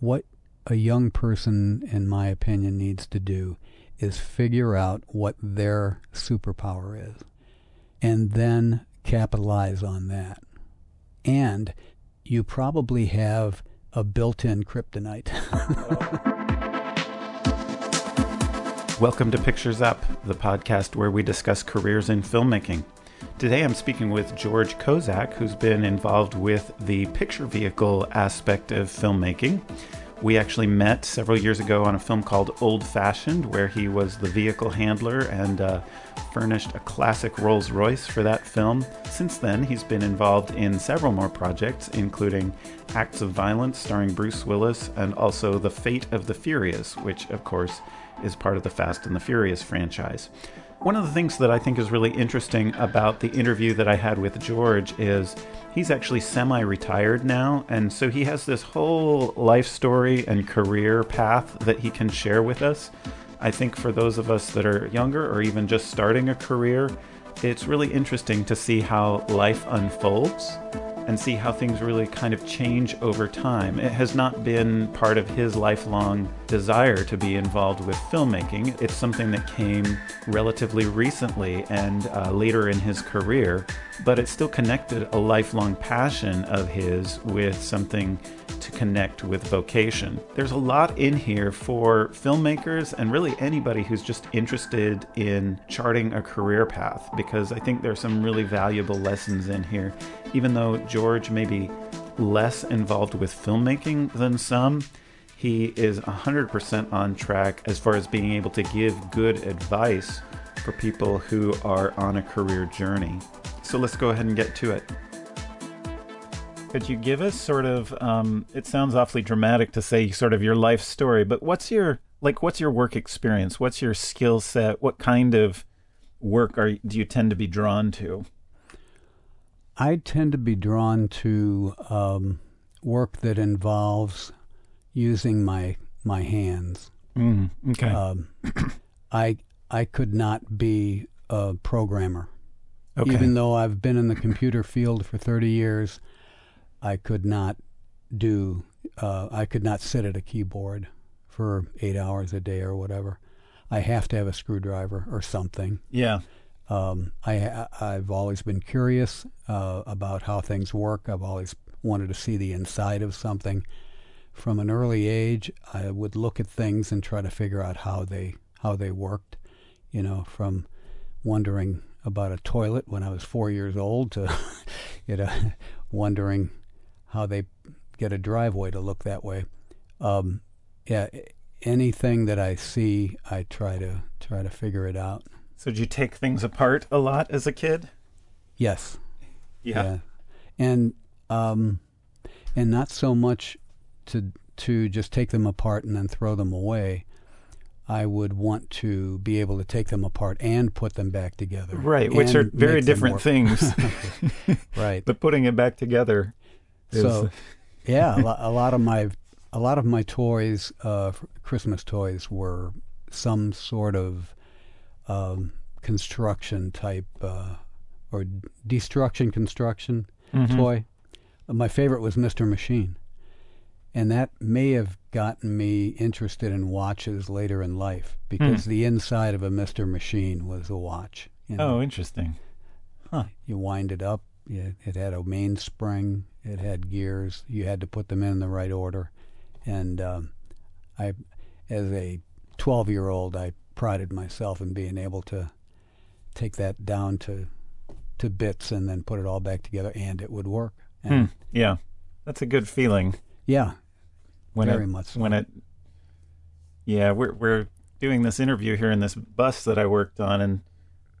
what a young person, in my opinion, needs to do is figure out what their superpower is and then capitalize on that. And you probably have a built in kryptonite. Welcome to Pictures Up, the podcast where we discuss careers in filmmaking. Today I'm speaking with George Kozak, who's been involved with the picture vehicle aspect of filmmaking. We actually met several years ago on a film called Old Fashioned, where he was the vehicle handler and uh, furnished a classic Rolls Royce for that film. Since then, he's been involved in several more projects, including Acts of Violence starring Bruce Willis and also The Fate of the Furious, which, of course, is part of the Fast and the Furious franchise. One of the things that I think is really interesting about the interview that I had with George is he's actually semi retired now, and so he has this whole life story and career path that he can share with us. I think for those of us that are younger or even just starting a career, it's really interesting to see how life unfolds and see how things really kind of change over time. It has not been part of his lifelong desire to be involved with filmmaking. It's something that came relatively recently and uh, later in his career, but it still connected a lifelong passion of his with something to connect with vocation. There's a lot in here for filmmakers and really anybody who's just interested in charting a career path because I think there's some really valuable lessons in here. Even though George may be less involved with filmmaking than some, he is 100% on track as far as being able to give good advice for people who are on a career journey. So let's go ahead and get to it. Could you give us sort of? Um, it sounds awfully dramatic to say sort of your life story, but what's your like? What's your work experience? What's your skill set? What kind of work are do you tend to be drawn to? I tend to be drawn to um, work that involves using my my hands. Mm, okay. Um, I I could not be a programmer, okay. even though I've been in the computer field for thirty years. I could not do. Uh, I could not sit at a keyboard for eight hours a day or whatever. I have to have a screwdriver or something. Yeah. Um, I I've always been curious uh, about how things work. I've always wanted to see the inside of something. From an early age, I would look at things and try to figure out how they how they worked. You know, from wondering about a toilet when I was four years old to, you know, wondering how they get a driveway to look that way. Um, yeah, anything that I see, I try to try to figure it out. So, did you take things apart a lot as a kid? Yes. Yeah. yeah. And um, and not so much to to just take them apart and then throw them away. I would want to be able to take them apart and put them back together. Right, which are very different things. right. But putting it back together is... So, yeah, a, lot, a lot of my a lot of my toys, uh, Christmas toys, were some sort of um, construction type uh, or destruction construction mm-hmm. toy. My favorite was Mr. Machine, and that may have gotten me interested in watches later in life because mm. the inside of a Mr. Machine was a watch. You know? Oh, interesting. Huh. You wind it up. it had a mainspring. It had gears. You had to put them in the right order. And um, I, as a 12 year old, I prided myself in being able to take that down to to bits and then put it all back together, and it would work. Hmm. Yeah, that's a good feeling. Yeah, when very it, much. So. When it, yeah, we're we're doing this interview here in this bus that I worked on, and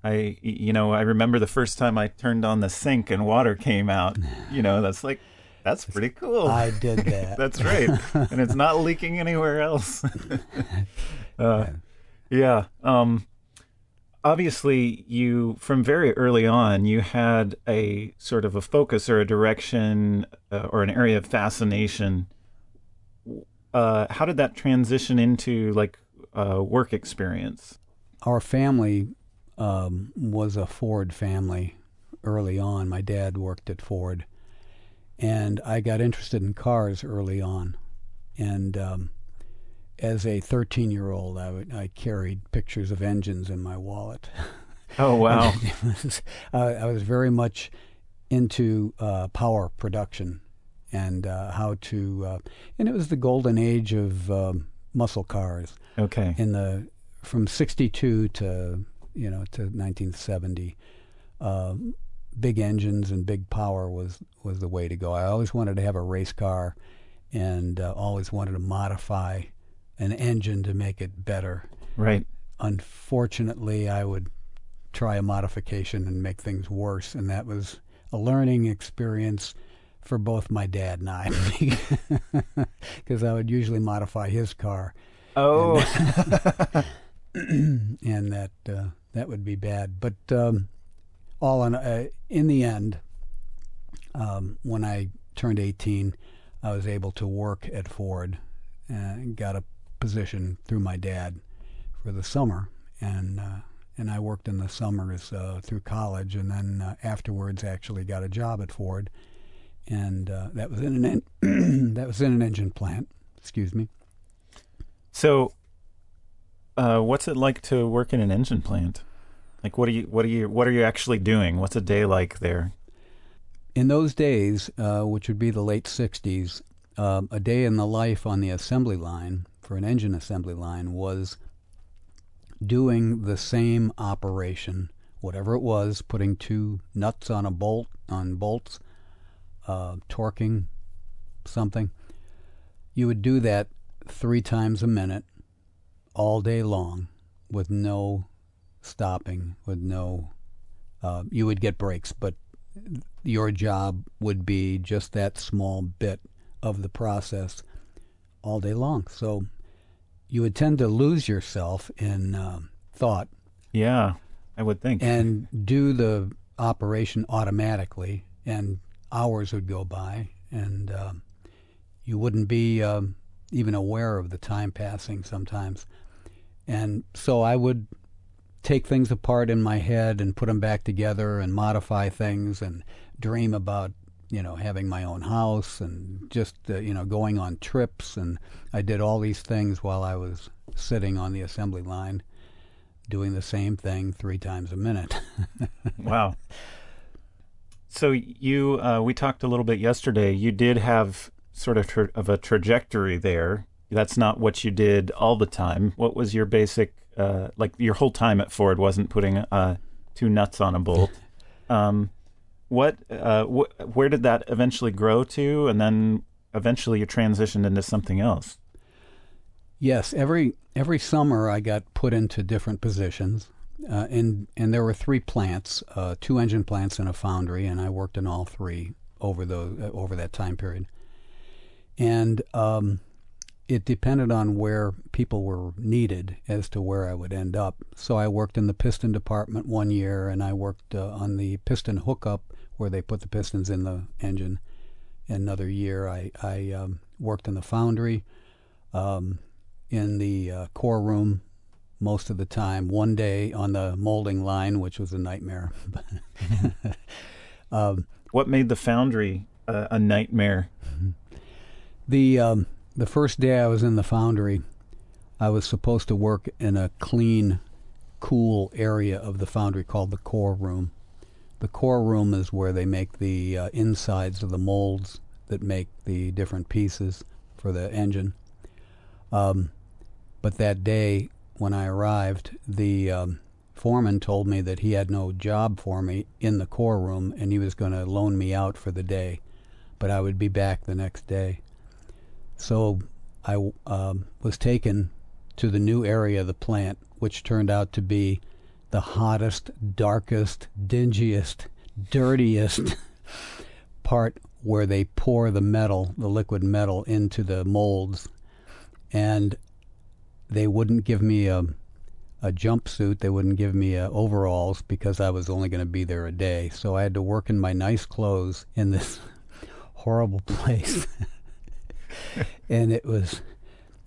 I, you know, I remember the first time I turned on the sink and water came out. You know, that's like, that's pretty cool. I did that. that's right, and it's not leaking anywhere else. uh, yeah. Um, obviously, you from very early on, you had a sort of a focus or a direction uh, or an area of fascination. Uh, how did that transition into like uh, work experience? Our family um, was a Ford family early on. My dad worked at Ford, and I got interested in cars early on. And um, as a 13 year old, I, would, I carried pictures of engines in my wallet. Oh wow! was, uh, I was very much into uh, power production and uh, how to, uh, and it was the golden age of um, muscle cars. Okay. In the from '62 to you know to 1970, um, big engines and big power was was the way to go. I always wanted to have a race car, and uh, always wanted to modify an engine to make it better. Right. Unfortunately, I would try a modification and make things worse, and that was a learning experience for both my dad and I, because I would usually modify his car. Oh, and, and that uh, that would be bad. But um, all in uh, in the end, um, when I turned 18, I was able to work at Ford and got a position through my dad for the summer, and uh, and I worked in the summers uh, through college, and then uh, afterwards actually got a job at Ford, and uh, that was in an en- that was in an engine plant. Excuse me. So, uh, what's it like to work in an engine plant? Like, what are you what are you what are you actually doing? What's a day like there? In those days, uh, which would be the late '60s, um, a day in the life on the assembly line for an engine assembly line was doing the same operation, whatever it was, putting two nuts on a bolt on bolts, uh, torquing something. You would do that three times a minute, all day long, with no stopping, with no. Uh, you would get breaks, but your job would be just that small bit of the process all day long. So you would tend to lose yourself in um, thought. Yeah, I would think. And do the operation automatically, and hours would go by, and um, you wouldn't be um, even aware of the time passing sometimes. And so I would take things apart in my head and put them back together and modify things and dream about you know having my own house and just uh, you know going on trips and I did all these things while I was sitting on the assembly line doing the same thing 3 times a minute. wow. So you uh, we talked a little bit yesterday. You did have sort of tra- of a trajectory there. That's not what you did all the time. What was your basic uh, like your whole time at Ford wasn't putting uh, two nuts on a bolt. Um, what, uh, wh- where did that eventually grow to, and then eventually you transitioned into something else? Yes, every every summer I got put into different positions, uh, and and there were three plants, uh, two engine plants and a foundry, and I worked in all three over the over that time period. And um, it depended on where people were needed as to where I would end up. So I worked in the piston department one year, and I worked uh, on the piston hookup where they put the pistons in the engine. Another year, I, I um, worked in the foundry, um, in the uh, core room most of the time. One day on the molding line, which was a nightmare. um, what made the foundry uh, a nightmare? The um, the first day I was in the foundry, I was supposed to work in a clean, cool area of the foundry called the core room. The core room is where they make the uh, insides of the molds that make the different pieces for the engine. Um, but that day, when I arrived, the um, foreman told me that he had no job for me in the core room and he was going to loan me out for the day, but I would be back the next day. So I um, was taken to the new area of the plant, which turned out to be the hottest, darkest, dingiest, dirtiest part where they pour the metal, the liquid metal, into the molds. And they wouldn't give me a, a jumpsuit. They wouldn't give me uh, overalls because I was only going to be there a day. So I had to work in my nice clothes in this horrible place. and it was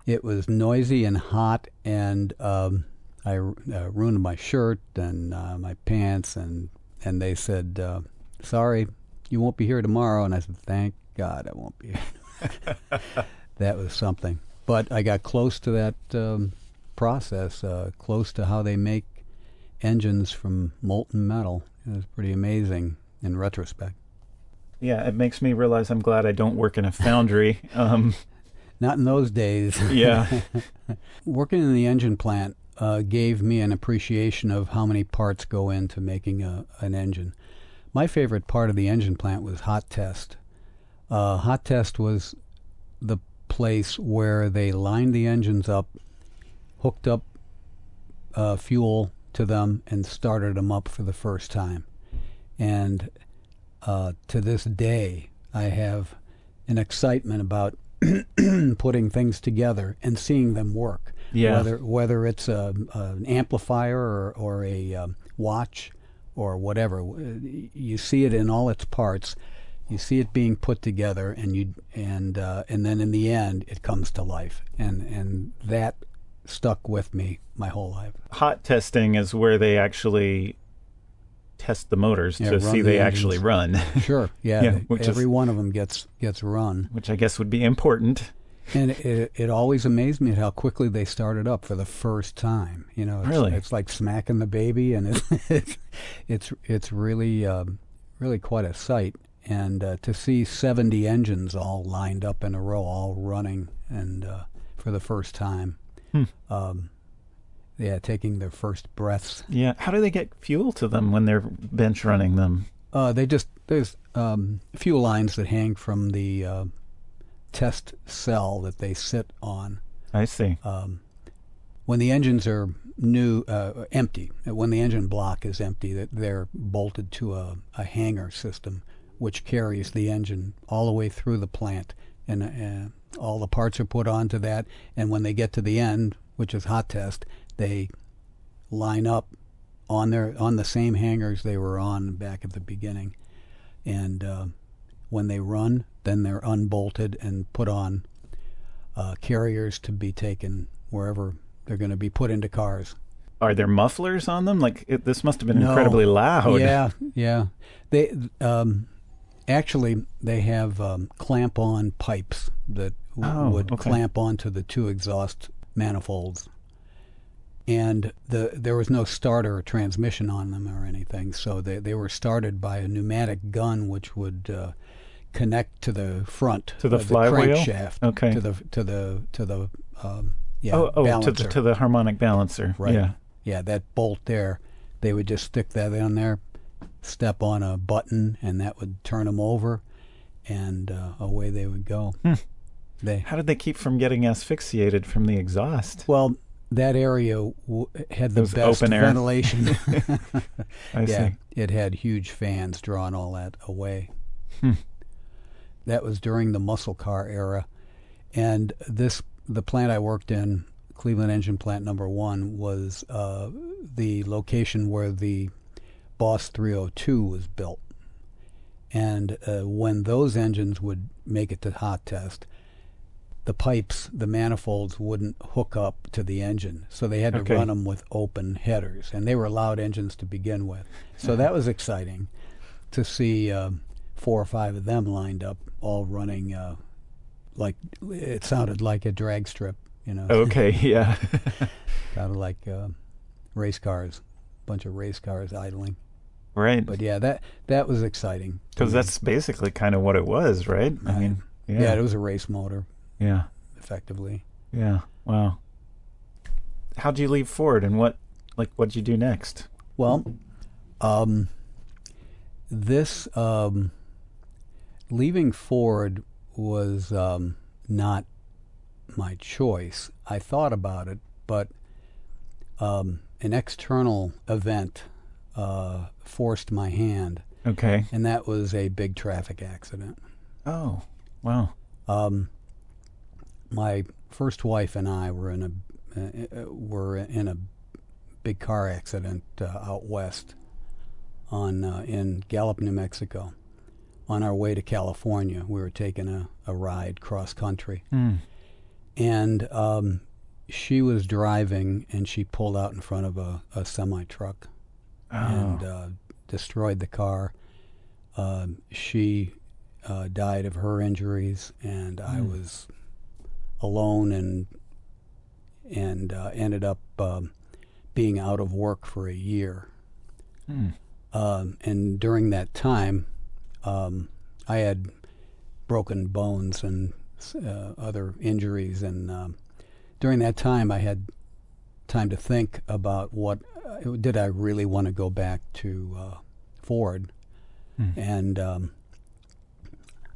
it was noisy and hot, and um, I uh, ruined my shirt and uh, my pants, and and they said, uh, "Sorry, you won't be here tomorrow." And I said, "Thank God, I won't be here." that was something. But I got close to that um, process, uh, close to how they make engines from molten metal. It was pretty amazing in retrospect. Yeah, it makes me realize I'm glad I don't work in a foundry. Um, Not in those days. yeah. Working in the engine plant uh, gave me an appreciation of how many parts go into making a, an engine. My favorite part of the engine plant was hot test. Uh, hot test was the place where they lined the engines up, hooked up uh, fuel to them, and started them up for the first time. And uh, to this day, I have an excitement about putting things together and seeing them work. Yeah. Whether whether it's a, an amplifier or, or a um, watch or whatever, you see it in all its parts. You see it being put together, and you and uh, and then in the end, it comes to life, and and that stuck with me my whole life. Hot testing is where they actually test the motors Yeah, to see the they engines. actually run, Sure, yeah, Yeah, which is- every one of them gets gets run, which I guess would be important. And it it always amazed me at how quickly they started up for the first time. You know, it's, Really? it's like smacking the baby, and it's it's it's, it's really um, really quite a sight. And uh, to see 70 engines all lined up in a row, all running, and uh, for the first time, Hmm. um, yeah, taking their first breaths. Yeah. How do they get fuel to them when they're bench running them? Uh, they just there's um, fuel lines that hang from the uh, test cell that they sit on. I see. Um, when the engines are new, uh, empty, uh, when the engine block is empty, that they're bolted to a, a hanger system, which carries the engine all the way through the plant, and uh, all the parts are put onto that. And when they get to the end, which is hot test, they line up on their on the same hangers they were on back at the beginning, and uh, when they run, then they're unbolted and put on uh, carriers to be taken wherever they're going to be put into cars. Are there mufflers on them? Like it, this must have been No. incredibly loud. Yeah, yeah. They um, actually they have um, clamp-on pipes that w- Oh, would okay. clamp onto the two exhaust manifolds, and the there was no starter or transmission on them or anything. So they they were started by a pneumatic gun, which would uh, connect to the front To the flywheel? crankshaft. Okay. To the to the to the um, yeah oh, oh, to the to the harmonic balancer. Right. Yeah. yeah, that bolt there, they would just stick that in there, step on a button, and that would turn them over, and uh, away they would go. Hmm. They How did they keep from getting asphyxiated from the exhaust? well, that area w- had the best open air. ventilation. I yeah, see. it had huge fans drawing all that away. Hmm. That was during the muscle car era, and this the plant I worked in, Cleveland Engine Plant Number One, was uh, the location where the Boss 302 was built. And uh, when those engines would make it to hot test, the pipes, the manifolds wouldn't hook up to the engine, so they had to Okay. run them with open headers, and they were loud engines to begin with. So that was exciting to see um, four or five of them lined up, all running uh, like it sounded like a drag strip, you know, Okay. Yeah. kind of like uh, race cars, a bunch of race cars idling. right. But yeah, that that was exciting Because that's basically kind of what it was, right? I Right. mean, yeah. yeah. it was a race motor, yeah. effectively. Yeah. Wow. How'd you leave Ford, and what, like, what'd you do next? Well, um, this um, leaving Ford was um, not my choice. I thought about it, but um, an external event uh, forced my hand, Okay. and that was a big traffic accident. Oh. Wow. Um, my first wife and I were in a uh, were in a big car accident uh, out west on uh, in Gallup, New Mexico. On our way to California, we were taking a, a ride cross country, Hmm. and um, she was driving, and she pulled out in front of a, a semi truck Oh. and uh, destroyed the car. Um, she uh, died of her injuries, and I Hmm. was alone and and uh, ended up um, being out of work for a year. Hmm. Um, and during that time, um, I had broken bones and uh, other injuries, and um, during that time, I had time to think about what uh, did I really want to go back to uh, Ford, Hmm. and um,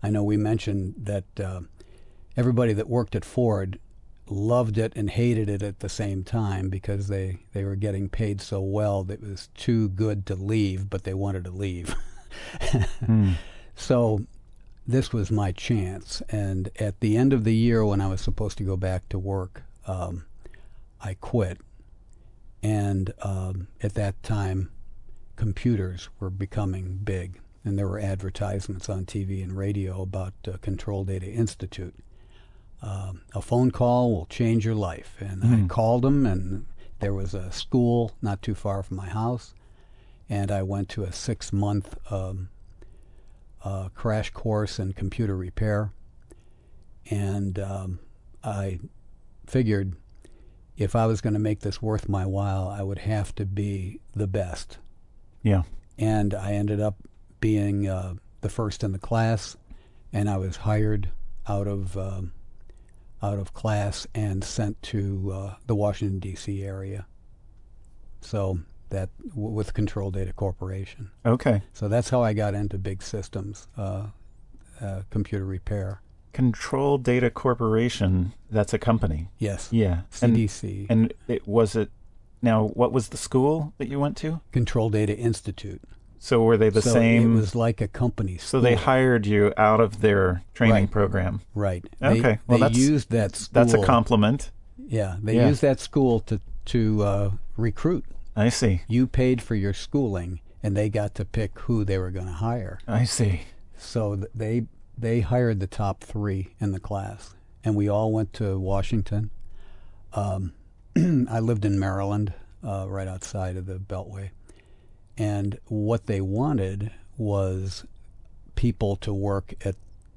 I know we mentioned that uh, everybody that worked at Ford loved it and hated it at the same time because they, they were getting paid so well that it was too good to leave, but they wanted to leave. Hmm. So this was my chance. And at the end of the year, when I was supposed to go back to work, um, I quit. And um, at that time, computers were becoming big, and there were advertisements on TV and radio about uh, Control Data Institute. Um, a phone call will change your life. And I Mm. called them, and there was a school not too far from my house. And I went to a six month um, uh, crash course in computer repair. And um, I figured if I was going to make this worth my while, I would have to be the best. Yeah. And I ended up being uh, the first in the class, and I was hired out of um, out of class and sent to uh, the Washington D.C. area. So that w- with Control Data Corporation. Okay. So that's how I got into big systems, uh, uh, computer repair. Control Data Corporation. That's a company. Yes, Yeah. And, CDC, and it was it. Now, what was the school that you went to? Control Data Institute. So were they the so same? It was like a company. so they hired you out of their training Right. program. right. Okay, They, well, they that's- used that school. That's a compliment. Yeah, they Yeah. used that school to to uh, recruit. I see. You paid for your schooling, and they got to pick who they were going to hire. I see. So th- they they hired the top three in the class, and we all went to Washington. Um, I lived in Maryland, uh, right outside of the Beltway, and what they wanted was people to work at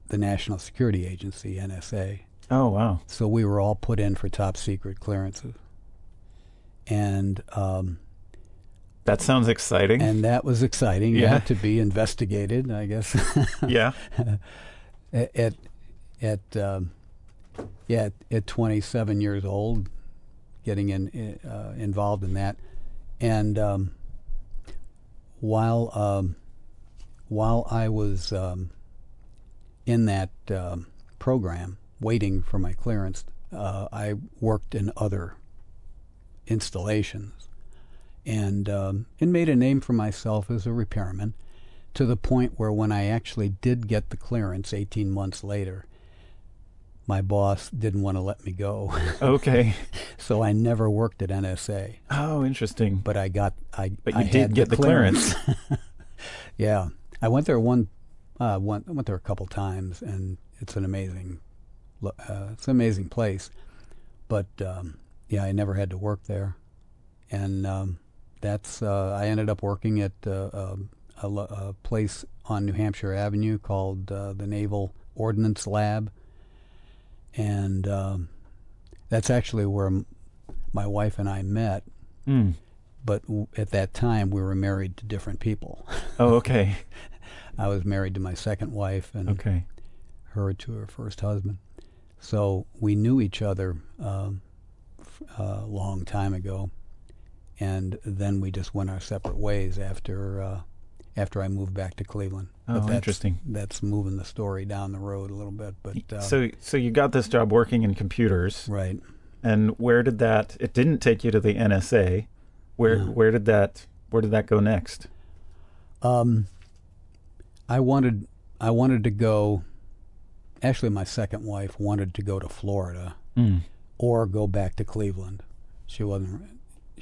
the National Security Agency (NSA). Oh wow. So we were all put in for top secret clearances, and um, That sounds exciting. and that was exciting. Yeah. had to be investigated, I guess. yeah. at at, at um, yeah at, at 27 years old, getting in uh, involved in that, and um, while um, while I was um, in that um, program, waiting for my clearance, uh, I worked in other installations, and um, and made a name for myself as a repairman to the point where when I actually did get the clearance 18 months later, my boss didn't want to let me go. Okay. so I never worked at NSA, Oh, interesting. but I got I But you I did get the clearance. yeah. I went there one uh one I went there a couple times and it's an amazing uh, it's an amazing place. But um yeah, I never had to work there. And um that's uh I ended up working at uh, um, a, a place on New Hampshire Avenue called uh, the Naval Ordnance Lab, and um, that's actually where m- my wife and I met. Mm. But w- at that time, we were married to different people. Oh, okay. I was married to my second wife, and Okay. her to her first husband. So we knew each other um, f- a long time ago, and then we just went our separate ways after uh, after I moved back to Cleveland. Oh, that's, interesting. That's moving the story down the road a little bit, but uh, so, so you got this job working in computers, right. and where did that? It didn't take you to the NSA. Where, No. where did that? Where did that go next? Um, I wanted I wanted to go. Actually, my second wife wanted to go to Florida Mm. or go back to Cleveland. She wasn't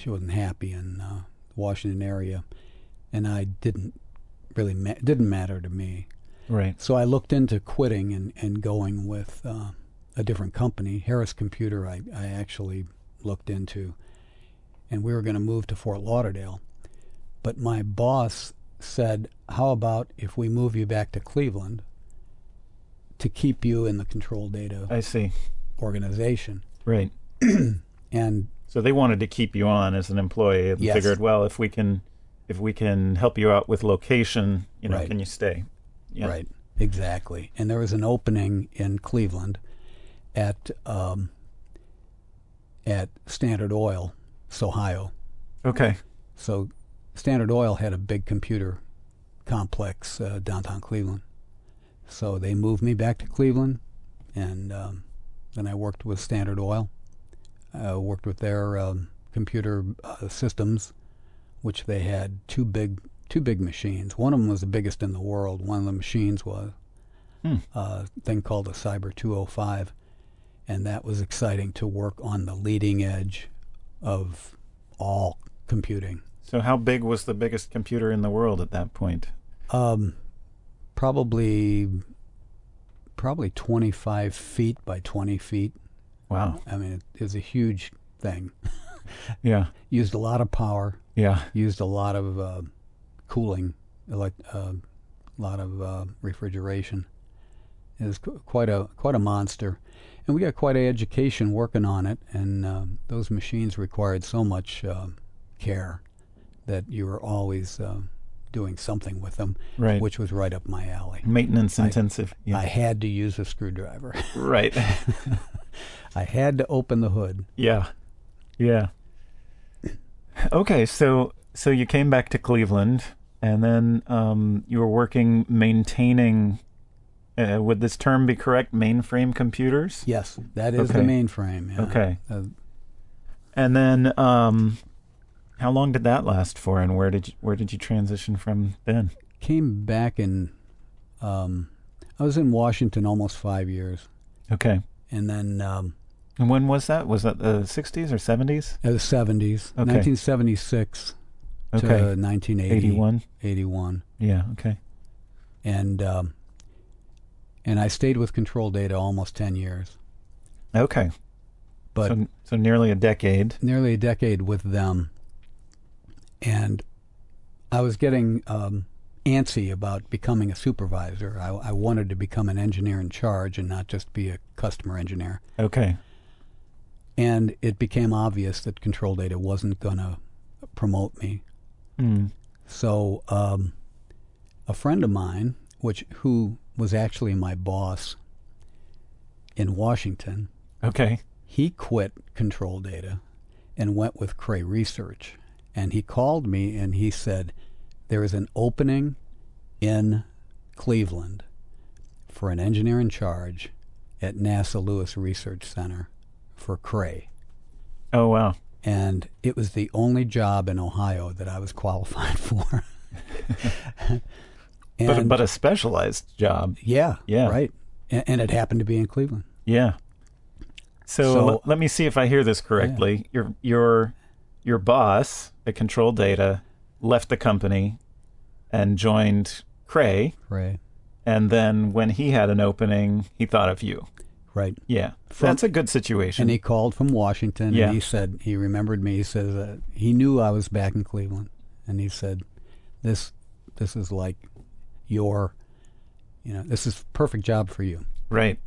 she wasn't happy in uh, Washington area, and I didn't really ma- didn't matter to me. Right. So I looked into quitting and, and going with uh, a different company, Harris Computer. I, I actually looked into, and we were going to move to Fort Lauderdale, but my boss said, "How about if we move you back to Cleveland to keep you in the control data I see. organization. Right. And So they wanted to keep you on as an employee and Yes. figured, well, if we can if we can help you out with location, you know, Right. can you stay? Yeah. Right, exactly. And there was an opening in Cleveland at um, at Standard Oil, Ohio. Okay. So Standard Oil had a big computer complex uh, downtown Cleveland. So they moved me back to Cleveland, and um, then I worked with Standard Oil. I worked with their um, computer uh, systems, which they had two big two big machines. One of them was the biggest in the world. One of the machines was Hmm. a thing called a Cyber 205, and that was exciting to work on the leading edge of all computing. So how big was the biggest computer in the world at that point? Um, probably, probably 25 feet by 20 feet. Wow. I mean, it, it was a huge thing. Yeah. Used a lot of power. Yeah. Used a lot of uh, cooling, uh, a lot of uh, refrigeration. It was qu- quite a quite a monster, and we got quite a education working on it. And um, those machines required so much uh, care that you were always uh, doing something with them, Right. which was right up my alley. Maintenance I- intensive. Yeah. I had to use a screwdriver. right. I had to open the hood. yeah. Yeah. Okay, so so you came back to Cleveland and then um, you were working maintaining uh, would this term be correct mainframe computers? Yes, that is the mainframe. Yeah. Okay. Uh, And then um, how long did that last for and where did you, where did you transition from then? came back in. Um, I was in Washington almost five years, Okay. And then um, And when was that? Was that the 60s or 70s? in the seventies, Okay. 1976 to Okay. 1980, 81. 81, Yeah, okay. and um, and I stayed with Control Data almost ten years, Okay. but so, so nearly a decade. nearly a decade with them, and I was getting um, antsy about becoming a supervisor. I, I wanted to become an engineer in charge and not just be a customer engineer. Okay. And it became obvious that Control Data wasn't going to promote me. Mm. So um, a friend of mine, which who was actually my boss in Washington, Okay. he quit Control Data and went with Cray Research. And he called me and he said, There is an opening in Cleveland for an engineer in charge at NASA Lewis Research Center for Cray. Oh wow. And it was the only job in Ohio that I was qualified for. But and but a specialized job. yeah, Yeah. right. And, and it happened to be in Cleveland. Yeah. So, So- l- let me see if I hear this correctly. Your your your boss at Control Data left the company and joined Cray, Cray, and then when he had an opening, he thought of you. right. Yeah, From- that's a good situation. And he called from Washington Yeah. and he said he remembered me. He says uh, he knew I was back in Cleveland, and he said, "This, this is like your, you know, this is perfect job for you." right.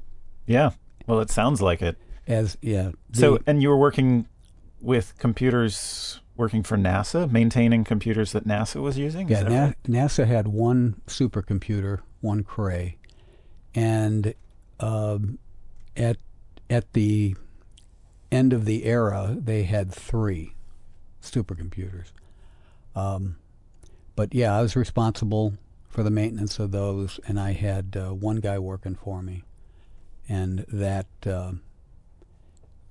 Yeah. Well, it sounds like it. As yeah, So, and you were working with computers, working for NASA, maintaining computers that NASA was using. Is yeah, Na- right? NASA had one supercomputer, one Cray, and um, at at the end of the era, they had three supercomputers. Um, but yeah, I was responsible for the maintenance of those, and I had uh, one guy working for me, and that uh,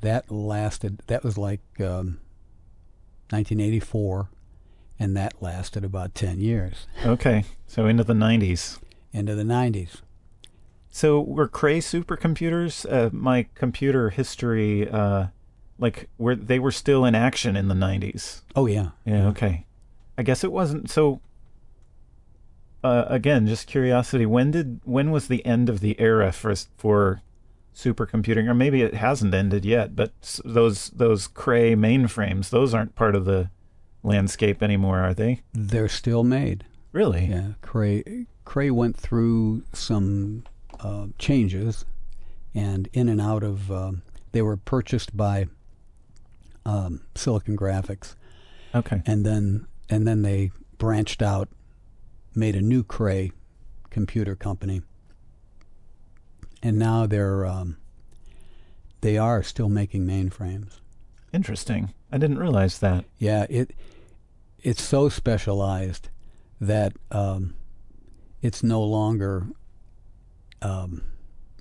that lasted. That was like um, 1984, and that lasted about 10 years Okay, so into the '90s. into the 90s. So were Cray supercomputers? Uh, my computer history, uh, like, were they were still in action in the '90s? Oh yeah, Yeah. Okay. I guess it wasn't so. Uh, again, just curiosity. When did when was the end of the era for for supercomputing, or maybe it hasn't ended yet? But those those Cray mainframes, those aren't part of the landscape anymore, are they? they're still made. Really? Yeah, Cray Cray went through some uh, changes, and in and out of. Um, they were purchased by um, Silicon Graphics, Okay. and then and then they branched out, made a new Cray computer company, and now they're um, they are still making mainframes. Interesting. I didn't realize that. Yeah, it it's so specialized that um, it's no longer um,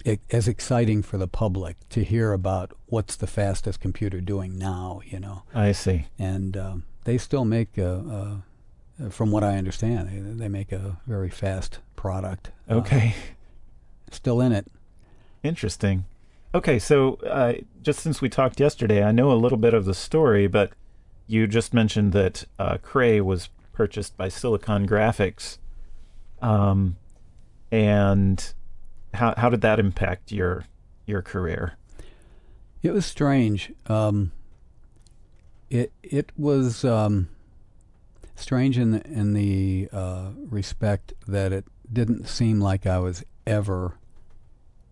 e- as exciting for the public to hear about what's the fastest computer doing now. You know, I see. and um, they still make, a, a, from what I understand, they, they make a very fast product. Uh, Okay. still in it. Interesting. Okay, so uh, just since we talked yesterday, I know a little bit of the story, but you just mentioned that uh, Cray was purchased by Silicon Graphics. Um, and how how did that impact your your career? It was strange. Um, it it was um, strange in the, in the uh, respect that it didn't seem like I was ever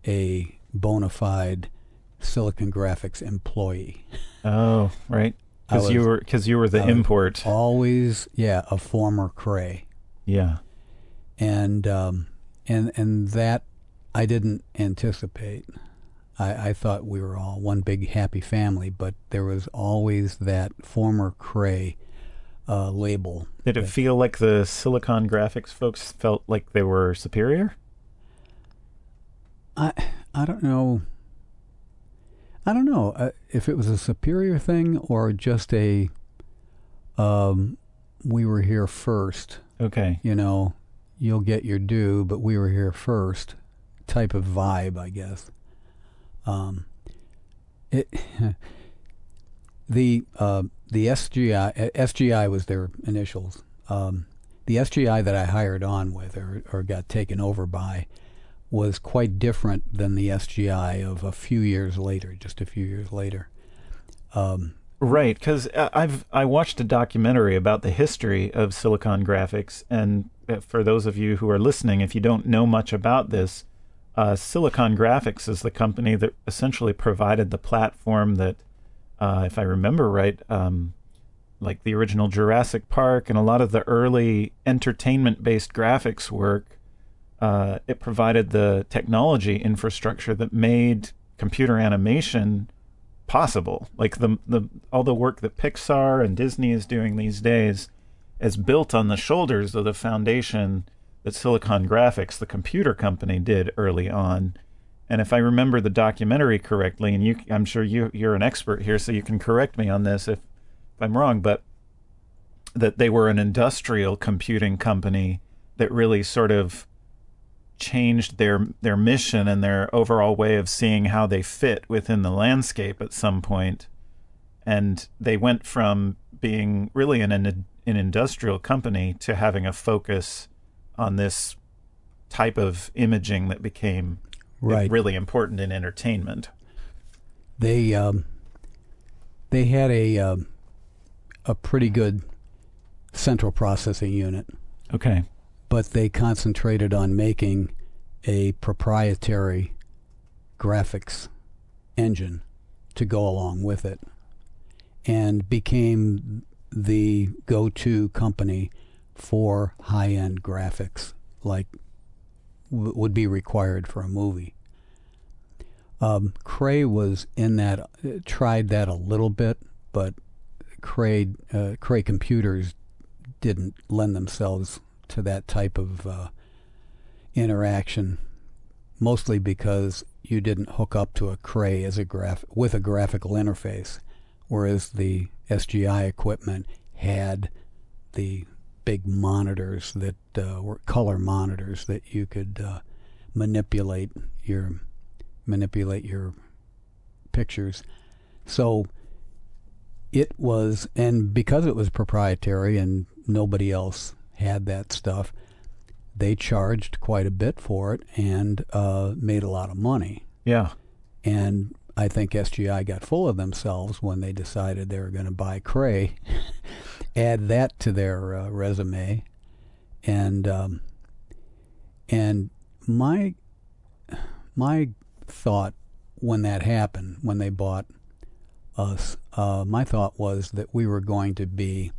a bona fide Silicon Graphics employee. Oh, right. Because you were because you were the I import. Always, yeah, a former Cray, Yeah. and um, and and that I didn't anticipate. I, I thought we were all one big happy family, but there was always that former Cray uh, label. Did it that- feel like the Silicon Graphics folks felt like they were superior? I I don't know. I don't know uh, if it was a superior thing or just a. Um, we were here first. Okay. You know, you'll get your due, but we were here first. Type of vibe, I guess. Um, it the uh, the SGI uh, SGI was their initials. Um, the SGI that I hired on with or, or got taken over by was quite different than the SGI of a few years later, just a few years later. Um, Right, because I've I watched a documentary about the history of Silicon Graphics, and uh, for those of you who are listening, if you don't know much about this, uh, Silicon Graphics is the company that essentially provided the platform that, uh, if I remember right, um, like the original Jurassic Park and a lot of the early entertainment-based graphics work, uh, it provided the technology infrastructure that made computer animation possible. Like the the all the work that Pixar and Disney is doing these days is built on the shoulders of the foundation that Silicon Graphics, the computer company, did early on. And if I remember the documentary correctly, and you, I'm sure you you're an expert here, so you can correct me on this if, if I'm wrong, but that they were an industrial computing company that really sort of changed their their mission and their overall way of seeing how they fit within the landscape at some point and they went from being really an an, an industrial company to having a focus on this type of imaging that became Right. really important in entertainment. they um, they had a um, a pretty good central processing unit, Okay. But they concentrated on making a proprietary graphics engine to go along with it, and became the go-to company for high-end graphics, like w- would be required for a movie. Um, Cray was in that, uh, tried that a little bit, but Cray uh, Cray computers didn't lend themselves to that type of uh, interaction, mostly because you didn't hook up to a Cray as a graph with a graphical interface, whereas the SGI equipment had the big monitors that uh, were color monitors that you could uh, manipulate your manipulate your pictures. So it was, and because it was proprietary and nobody else had that stuff, they charged quite a bit for it and uh, made a lot of money. Yeah. And I think SGI got full of themselves when they decided they were going to buy Cray, add that to their uh, resume, and um, and my my thought when that happened, when they bought us, uh, my thought was that we were going to be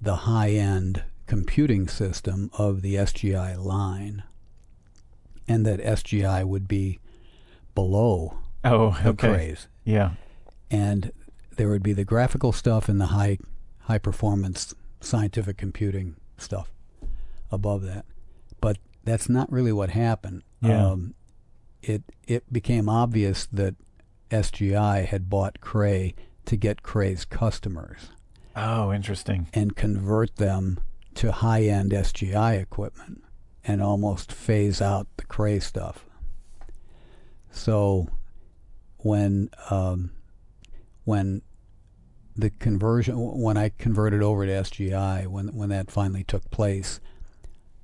the high end computing system of the SGI line, and that SGI would be below Oh, the okay. Crays. Yeah. and there would be the graphical stuff and the high high performance scientific computing stuff above that. But that's not really what happened. Yeah. Um, it it became obvious that SGI had bought Cray to get Cray's customers Oh, interesting. and convert them to high end SGI equipment and almost phase out the Cray stuff. So when um, when the conversion when I converted over to SGI when when that finally took place,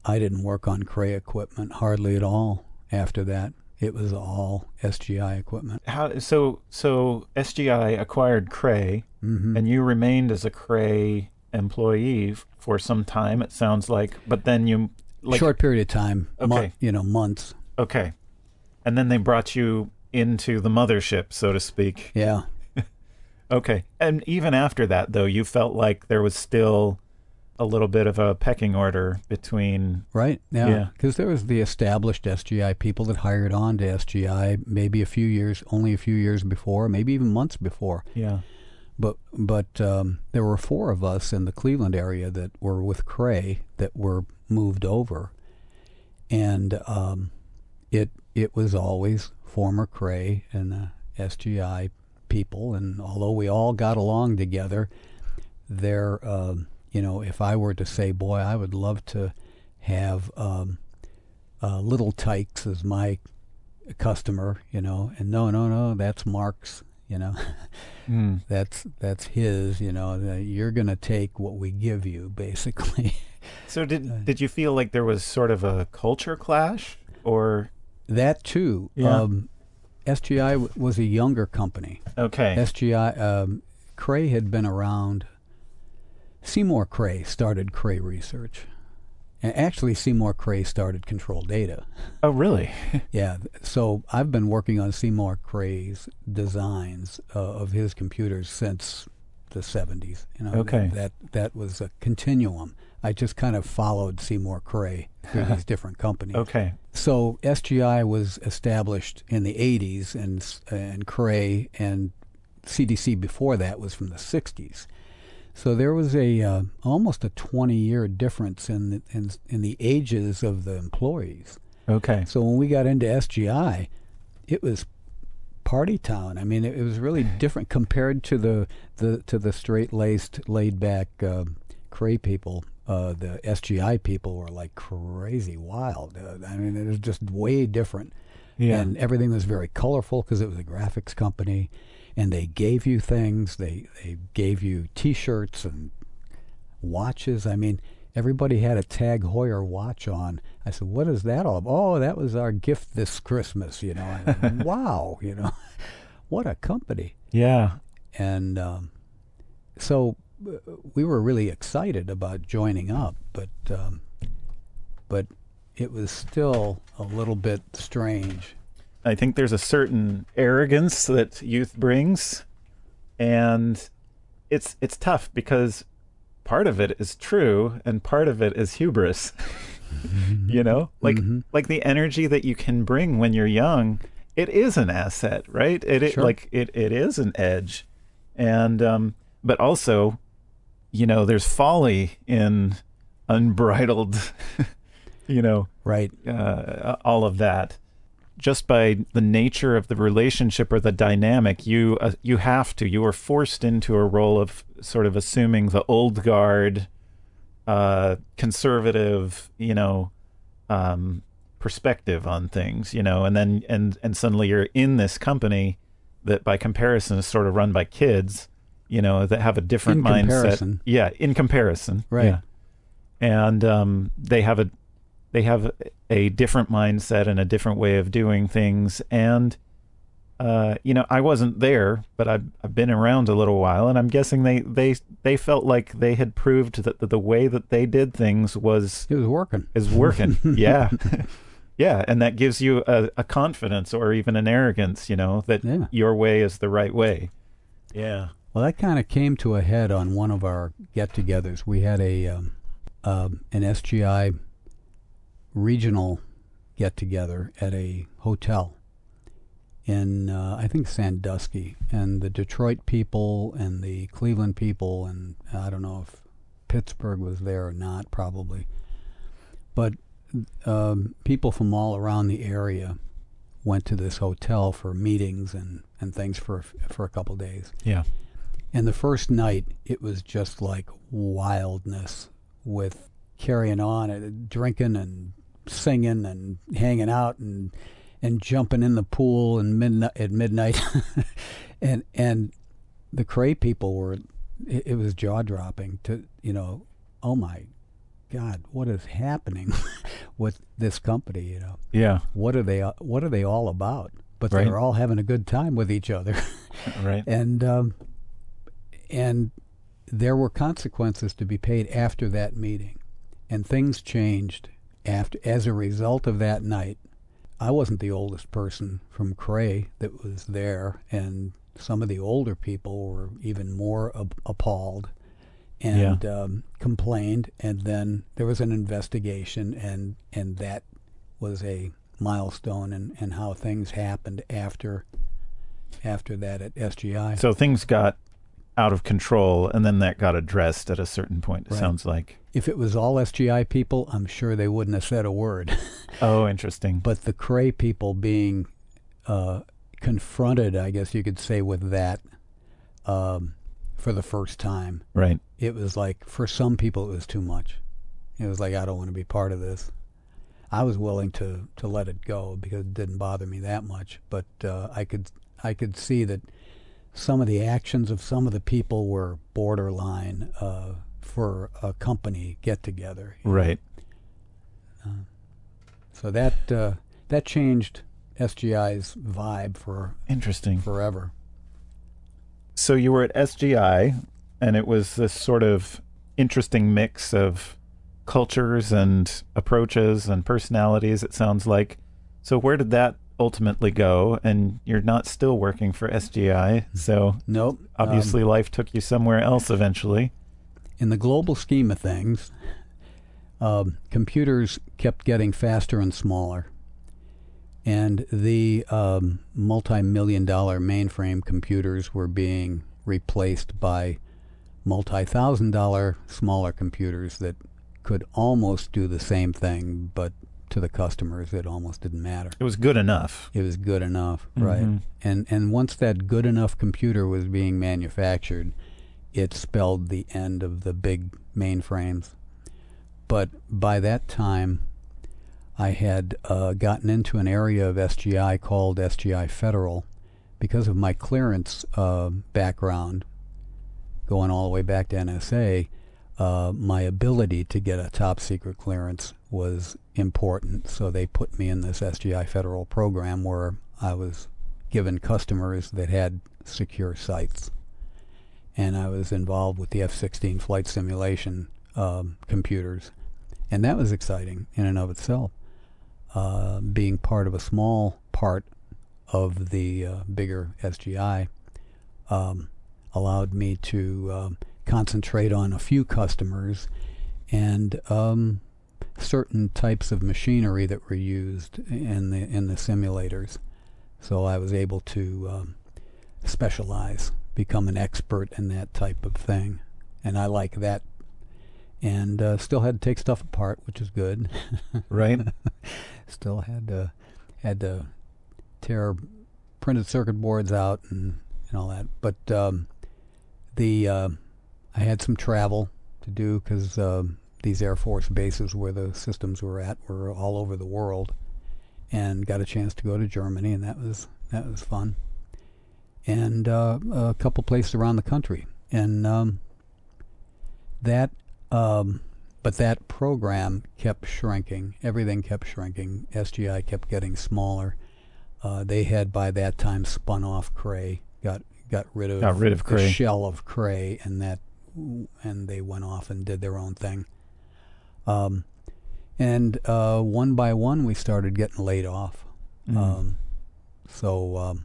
I didn't work on Cray equipment hardly at all after that. It was all SGI equipment. How so? So SGI acquired Cray, hmm and you remained as a Cray employee for some time. It sounds like, but then you like Short period of time, Okay. you know, months. okay, and then they brought you into the mothership, so to speak. Yeah. Okay, and even after that, though, you felt like there was still a little bit of a pecking order between. Right. Yeah. Yeah. Because there was the established SGI people that hired on to SGI maybe a few years, only a few years before, maybe even months before. Yeah. But but um, there were four of us in the Cleveland area that were with Cray that were moved over, and um, it it was always former Cray and the SGI people. And although we all got along together, there um, you know if I were to say, boy, I would love to have um, uh, Little Tikes as my customer, you know, and no, no, no, that's Mark's, you know. Mm. that's that's his you know you're going to take what we give you basically So did did you feel like there was sort of a culture clash, or that too Yeah. um, sgi w- was a younger company okay? sgi um, cray had been around seymour cray started cray research and actually seymour cray started control data Oh, really? Yeah, so I've been working on Seymour Cray's designs uh, of his computers since the 70s. You know, Okay. That that was a continuum. I just kind of followed Seymour Cray through these different companies. Okay. So SGI was established in the 80s, and and Cray and CDC before that was from the 60s. So there was a uh, almost a 20 year difference in the, in in the ages of the employees. Okay. So when we got into SGI, it was party town. I mean, it, it was really different compared to the, the to the straight laced, laid back uh, Cray people. Uh, the SGI people were like crazy wild. Uh, I mean, it was just way different. Yeah. And everything was very colorful because it was a graphics company, and they gave you things. They they gave you T-shirts and watches. I mean, everybody had a Tag Heuer watch on. I said, "What is that all about?" Oh, that was our gift this Christmas. You know, wow. You know, what a company. yeah. And um, so we were really excited about joining up, but um, but it was still a little bit strange. I think there's a certain arrogance that youth brings, and it's it's tough because part of it is true and part of it is hubris. you know, like Mhm. like the energy that you can bring when you're young, it is an asset, right? It, it Sure. like it it is an edge, and um, but also, you know, there's folly in unbridled, you know, Right. uh, all of that just by the nature of the relationship or the dynamic you uh, you have to you are forced into a role of sort of assuming the old guard uh conservative you know um perspective on things you know and then and and suddenly you're in this company that by comparison is sort of run by kids you know that have a different In mindset comparison. yeah in comparison Right. yeah. and um they have a they have a different mindset and a different way of doing things and uh, you know i wasn't there but I've, I've been around a little while and i'm guessing they they they felt like they had proved that the, the way that they did things was It was working. is working yeah Yeah, and that gives you a, a confidence or even an arrogance, you know, that Yeah. your way is the right way. Yeah. Well, that kind of came to a head on one of our get-togethers. We had a um, um, an SGI regional get-together at a hotel in uh, I think Sandusky, and the Detroit people and the Cleveland people, and I don't know if Pittsburgh was there or not, probably, but um, people from all around the area went to this hotel for meetings and, and things for for a couple days. Yeah. And the first night, it was just like wildness with carrying on and drinking and singing and hanging out and and jumping in the pool and midnight at midnight, and and the Cray people were, it, it was jaw dropping to you know, oh my God, what is happening with this company? You know, Yeah. what are they what are they all about? But Right. they're all having a good time with each other Right. and um, and there were consequences to be paid after that meeting, and things changed after as a result of that night. I wasn't the oldest person from Cray that was there, and some of the older people were even more ap- appalled and um, complained. And then there was an investigation, and and that was a milestone in, in how things happened after after that at SGI. So things got out of control and then that got addressed at a certain point, it Right. sounds like. If it was all SGI people, I'm sure they wouldn't have said a word. Oh, interesting. but the Cray people being uh, confronted, I guess you could say, with that um, for the first time, Right. it was like for some people it was too much. It was like I don't want to be part of this. I was willing to, to let it go because it didn't bother me that much, but uh, I could I could see that some of the actions of some of the people were borderline uh, for a company get together. Right. So that uh, that changed SGI's vibe for Interesting. forever. So you were at SGI, and it was this sort of interesting mix of cultures and approaches and personalities, it sounds like. So where did that ultimately go? And you're not still working for SGI, so Nope. um, obviously life took you somewhere else eventually. in the global scheme of things, um, computers kept getting faster and smaller. And the um, multi million dollar mainframe computers were being replaced by multi thousand dollar smaller computers that could almost do the same thing, but to the customers, it almost didn't matter. It was good enough. It was good enough, right? Mhm. And and once that good enough computer was being manufactured, it spelled the end of the big mainframes. But by that time, I had uh, gotten into an area of SGI called SGI Federal because of my clearance uh, background, going all the way back to NSA. Uh, my ability to get a top secret clearance was important, so they put me in this SGI Federal program where I was given customers that had secure sites. And I was involved with the F 16 flight simulation um, computers. And that was exciting in and of itself. Uh, being part of a small part of the uh, bigger SGI um, allowed me to um, concentrate on a few customers and um, certain types of machinery that were used in the in the simulators. So I was able to um, specialize, become an expert in that type of thing, and I like that. And uh, still had to take stuff apart, which is good. Right? still had to had to tear printed circuit boards out and, and all that. But um, the uh, I had some travel to do because um, these Air Force bases where the systems were at were all over the world, and got a chance to go to Germany, and that was that was fun. And uh, a couple places around the country, and um, that um, but that program kept shrinking. Everything kept shrinking. SGI kept getting smaller. Uh, they had by that time spun off Cray, got got rid of Got rid of the Cray. shell of Cray, and that and they went off and did their own thing. Um, and uh, one by one we started getting laid off. Mm. Um, so um,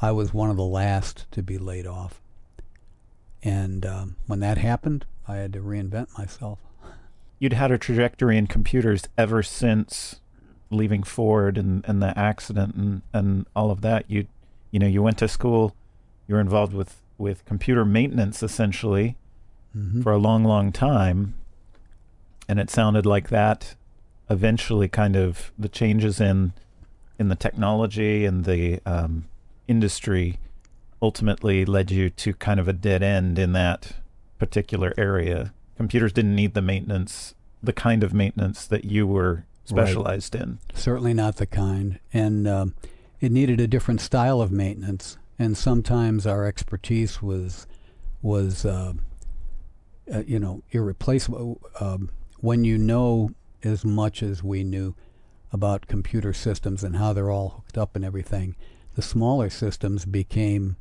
I was one of the last to be laid off. And um, when that happened, I had to reinvent myself. You'd had a trajectory in computers ever since leaving Ford and, and the accident and, and all of that. You you know, you went to school, you were involved with, with computer maintenance essentially Mhm. for a long, long time. And it sounded like that eventually kind of the changes in in the technology and the um, industry ultimately led you to kind of a dead end in that particular area. Computers didn't need the maintenance, the kind of maintenance that you were specialized in. Certainly not the kind. And um, it needed a different style of maintenance. And sometimes our expertise was, was uh, uh, you know, irreplaceable. Um, when you know as much as we knew about computer systems and how they're all hooked up and everything, the smaller systems became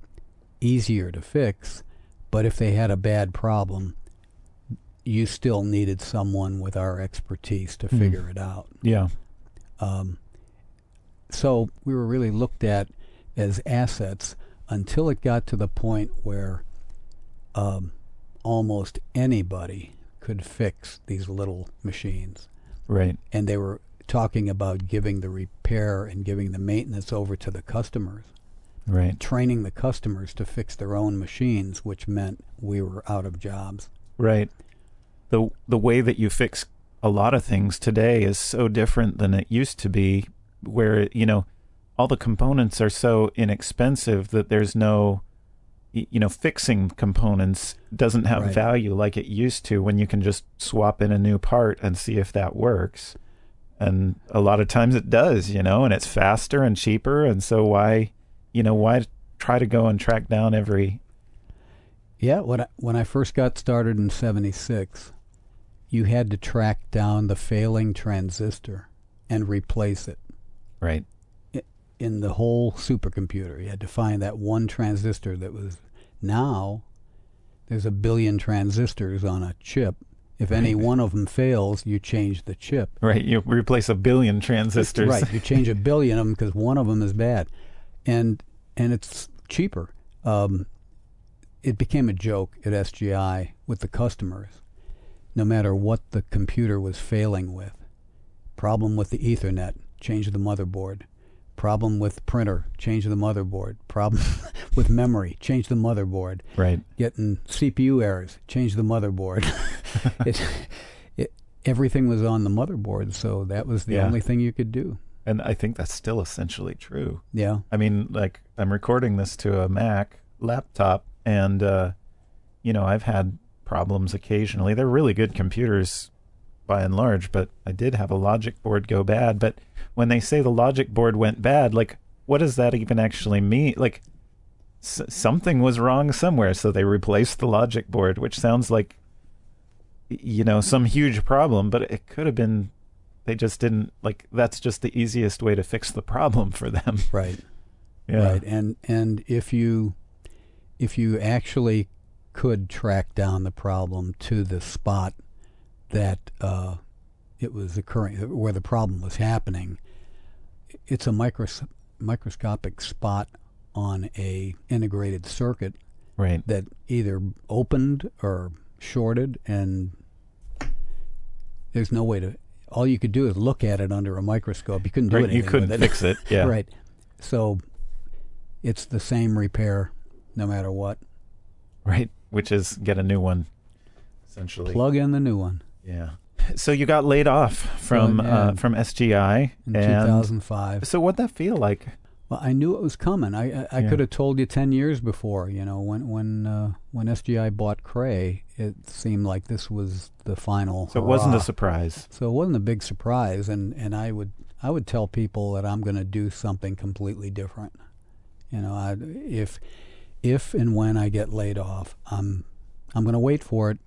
easier to fix. But if they had a bad problem, you still needed someone with our expertise to Hmm. figure it out. Yeah. Um, so we were really looked at as assets until it got to the point where um, almost anybody could fix these little machines. Right. And they were talking about giving the repair and giving the maintenance over to the customers, Right. training the customers to fix their own machines, which meant we were out of jobs. Right. The the way that you fix a lot of things today is so different than it used to be where you know all the components are so inexpensive that there's no you know fixing components doesn't have Right. value like it used to when you can just swap in a new part and see if that works. And a lot of times it does you know and it's faster and cheaper. And so why you know why try to go and track down every Yeah, when I, when I first got started in 76, you had to track down the failing transistor and replace it. Right in the whole supercomputer. You had to find that one transistor that was now there's a billion transistors on a chip. If any one of them fails, you change the chip. right you replace a billion transistors Right, you change a billion of them because one of them is bad, and and it's cheaper. Um, it became a joke at SGI with the customers. No matter what the computer was failing with, problem with the Ethernet, change the motherboard. Problem with printer, change the motherboard. Problem with memory, change the motherboard right getting CPU errors, change the motherboard. it, it, everything was on the motherboard, so that was the Yeah. only thing you could do. And I think that's still essentially true. Yeah, I mean, like I'm recording this to a Mac laptop, and uh, you know I've had problems occasionally. They're really good computers by and large, but I did have a logic board go bad. But when they say the logic board went bad, like what does that even actually mean? Like s- something was wrong somewhere, so they replaced the logic board, which sounds like you know some huge problem, but it could have been they just didn't like that's just the easiest way to fix the problem for them. right, Yeah. right. And and if you if you actually could track down the problem to the spot that uh, it was occurring, uh, where the problem was happening, it's a micros- microscopic spot on a integrated circuit Right. that either opened or shorted and there's no way to all you could do is look at it under a microscope you couldn't do Right. anything You couldn't fix it. Yeah. right so it's the same repair no matter what Right. Which is get a new one, essentially. plug in the new one Yeah. So you got laid off from yeah. uh, from SGI, in and 2005 so what'd that feel like? well i knew it was coming i i, I Yeah. could have told you 10 years before you know when when uh, when sgi bought cray it seemed like this was the final So it wasn't a surprise. So it wasn't a big surprise, and, and I would I would tell people that I'm going to do something completely different. You know, I, if if and when I get laid off, I'm I'm going to wait for it,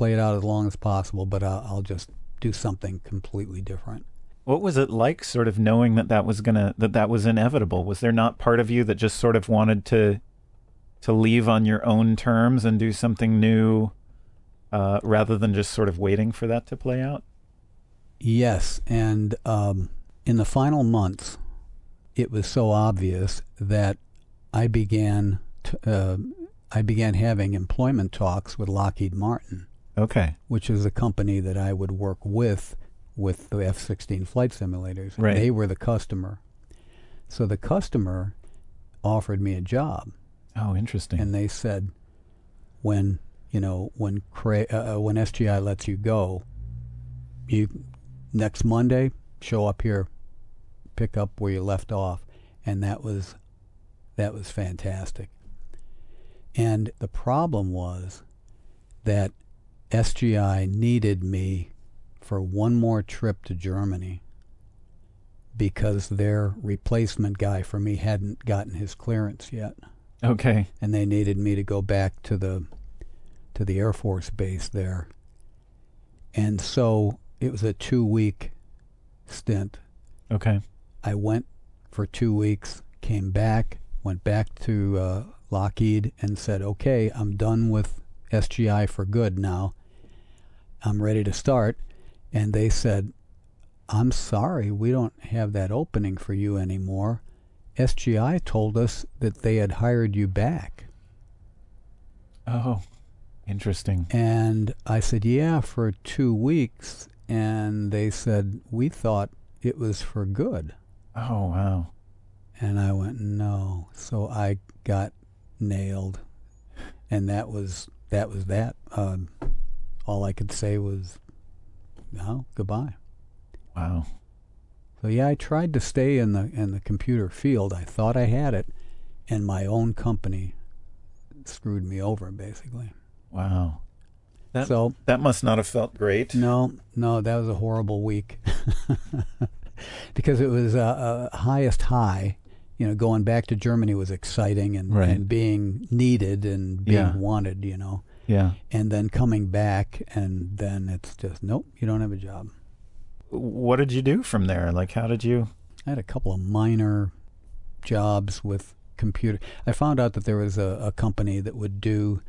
play it out as long as possible, but I'll, I'll just do something completely different. What was it like, sort of knowing that that was gonna that that was inevitable? Was there not part of you that just sort of wanted to to leave on your own terms and do something new, uh, rather than just sort of waiting for that to play out? Yes, and um, in the final months, it was so obvious that I began t- uh, I began having employment talks with Lockheed Martin, Okay. which is a company that I would work with with the F-16 flight simulators. Right. They were the customer, so the customer offered me a job, Oh, interesting. and they said, when you know when Cra- uh, uh, when SGI lets you go, you next Monday show up here, pick up where you left off, and that was that was fantastic. And the problem was that SGI needed me for one more trip to Germany because their replacement guy for me hadn't gotten his clearance yet okay. and they needed me to go back to the to the Air Force base there. And so it was a two week stint. Okay. I went for two weeks, came back, went back to uh, Lockheed, and said, "Okay, I'm done with SGI for good now. I'm ready to start." And they said, "I'm sorry, we don't have that opening for you anymore. SGI told us that they had hired you back." Oh, interesting. And I said, Yeah, for two weeks. And they said, We thought it was for good. Oh, wow. And I went, No. So I got nailed. And that was that was that. Um, all I could say was, No, goodbye. Wow. So yeah, I tried to stay in the in the computer field. I thought I had it, and my own company screwed me over basically. Wow. That, so that must not have felt great. No, no, that was a horrible week because it was uh, uh, highest high. You know, going back to Germany was exciting and, Right. and being needed and being Yeah. wanted. You know, Yeah. and then coming back and then it's just nope, you don't have a job. What did you do from there? Like, how did you? I had a couple of minor jobs with computer. I found out that there was a, a company that would do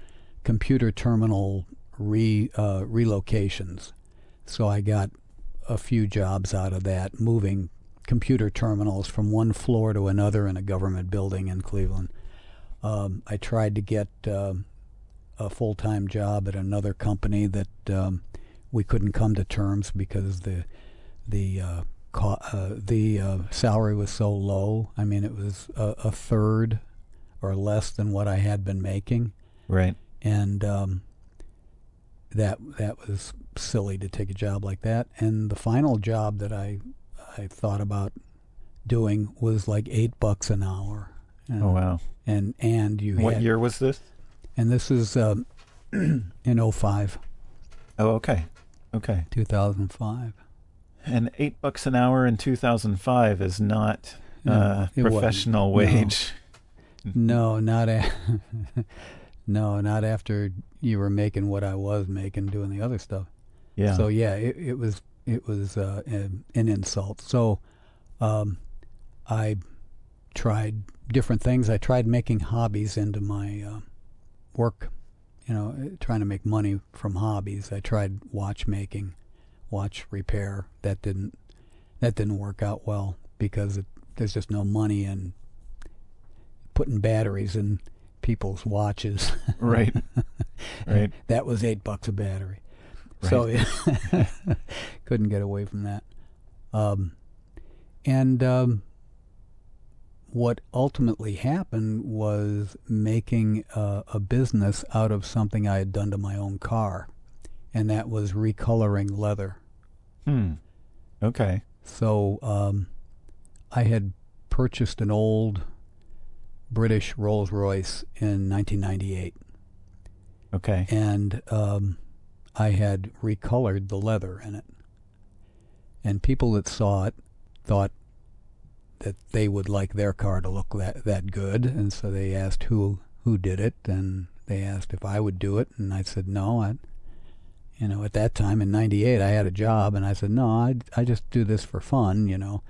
computer terminal re uh, relocations. So I got a few jobs out of that, moving computer terminals from one floor to another in a government building in Cleveland. Um, I tried to get um, a full time job at another company that um, we couldn't come to terms because the the uh, co- uh, the uh, salary was so low. I mean, it was a, a third or less than what I had been making, Right. and um, that that was silly to take a job like that. And the final job that I I thought about doing was like eight bucks an hour. you know. Oh, wow. And and you What had, year was this? And this is um, in 05, Oh, okay. Okay. 2005. And eight bucks an hour in 2005 is not No, uh, it wasn't. professional No. wage. No, not a, no, not after you were making what I was making doing the other stuff. Yeah. So yeah, it, it was it was uh, an, an insult. So um, I tried different things. I tried making hobbies into my uh, work. You know, uh, trying to make money from hobbies. I tried watchmaking, watch repair. That didn't that didn't work out well because it, there's just no money in putting batteries in people's watches. right. Right. that was eight bucks a battery. So couldn't get away from that. Um, and um, what ultimately happened was making uh, a business out of something I had done to my own car, and that was recoloring leather. Hmm. Okay. So um, I had purchased an old British Rolls Royce in 1998, Okay. and um, I had recolored the leather in it. And people that saw it thought that they would like their car to look that that good, and so they asked who who did it, and they asked if I would do it, and I said no. I, you know, at that time in '98, I had a job, and I said no. I I just do this for fun, you know.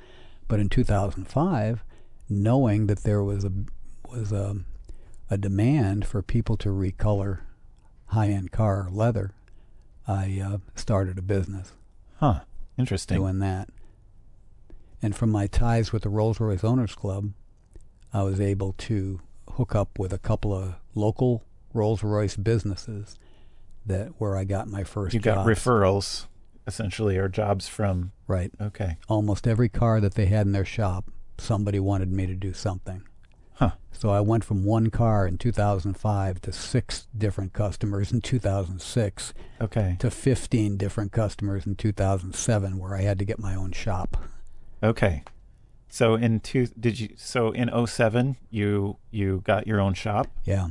But in 2005, knowing that there was a was a a demand for people to recolor high-end car leather, I uh, started a business. Huh. Interesting. doing that. And from my ties with the Rolls Royce Owners Club, I was able to hook up with a couple of local Rolls Royce businesses that where I got my first You got jobs. referrals, essentially, or jobs from. right. Okay. Almost every car that they had in their shop, somebody wanted me to do something. Huh. So I went from one car in 2005 to six different customers in 2006 Okay. to 15 different customers in 2007 where I had to get my own shop. Okay. So in two, did you? So in 07, you you got your own shop. Yeah.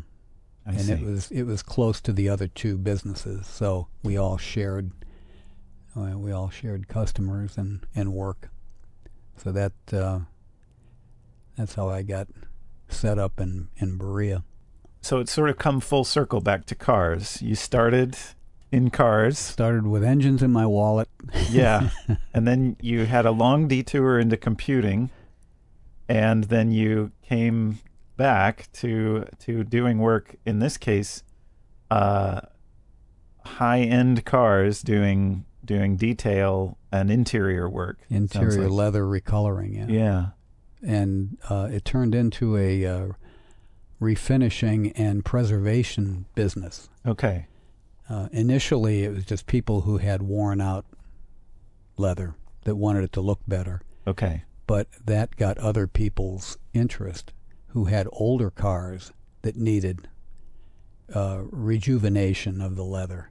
I and see. it was it was close to the other two businesses, so we all shared uh, we all shared customers and, and work. So that uh, that's how I got set up in in Berea. so it's sort of come full circle back to cars. You started in cars, Started with engines in my wallet. yeah, and then you had a long detour into computing, and then you came back to to doing work. In this case, uh, high end cars doing doing detail and interior work. Interior like. leather recoloring, yeah. Yeah. And uh, it turned into a uh, refinishing and preservation business. Okay. Uh, initially, it was just people who had worn out leather that wanted it to look better, Okay. but that got other people's interest who had older cars that needed uh, rejuvenation of the leather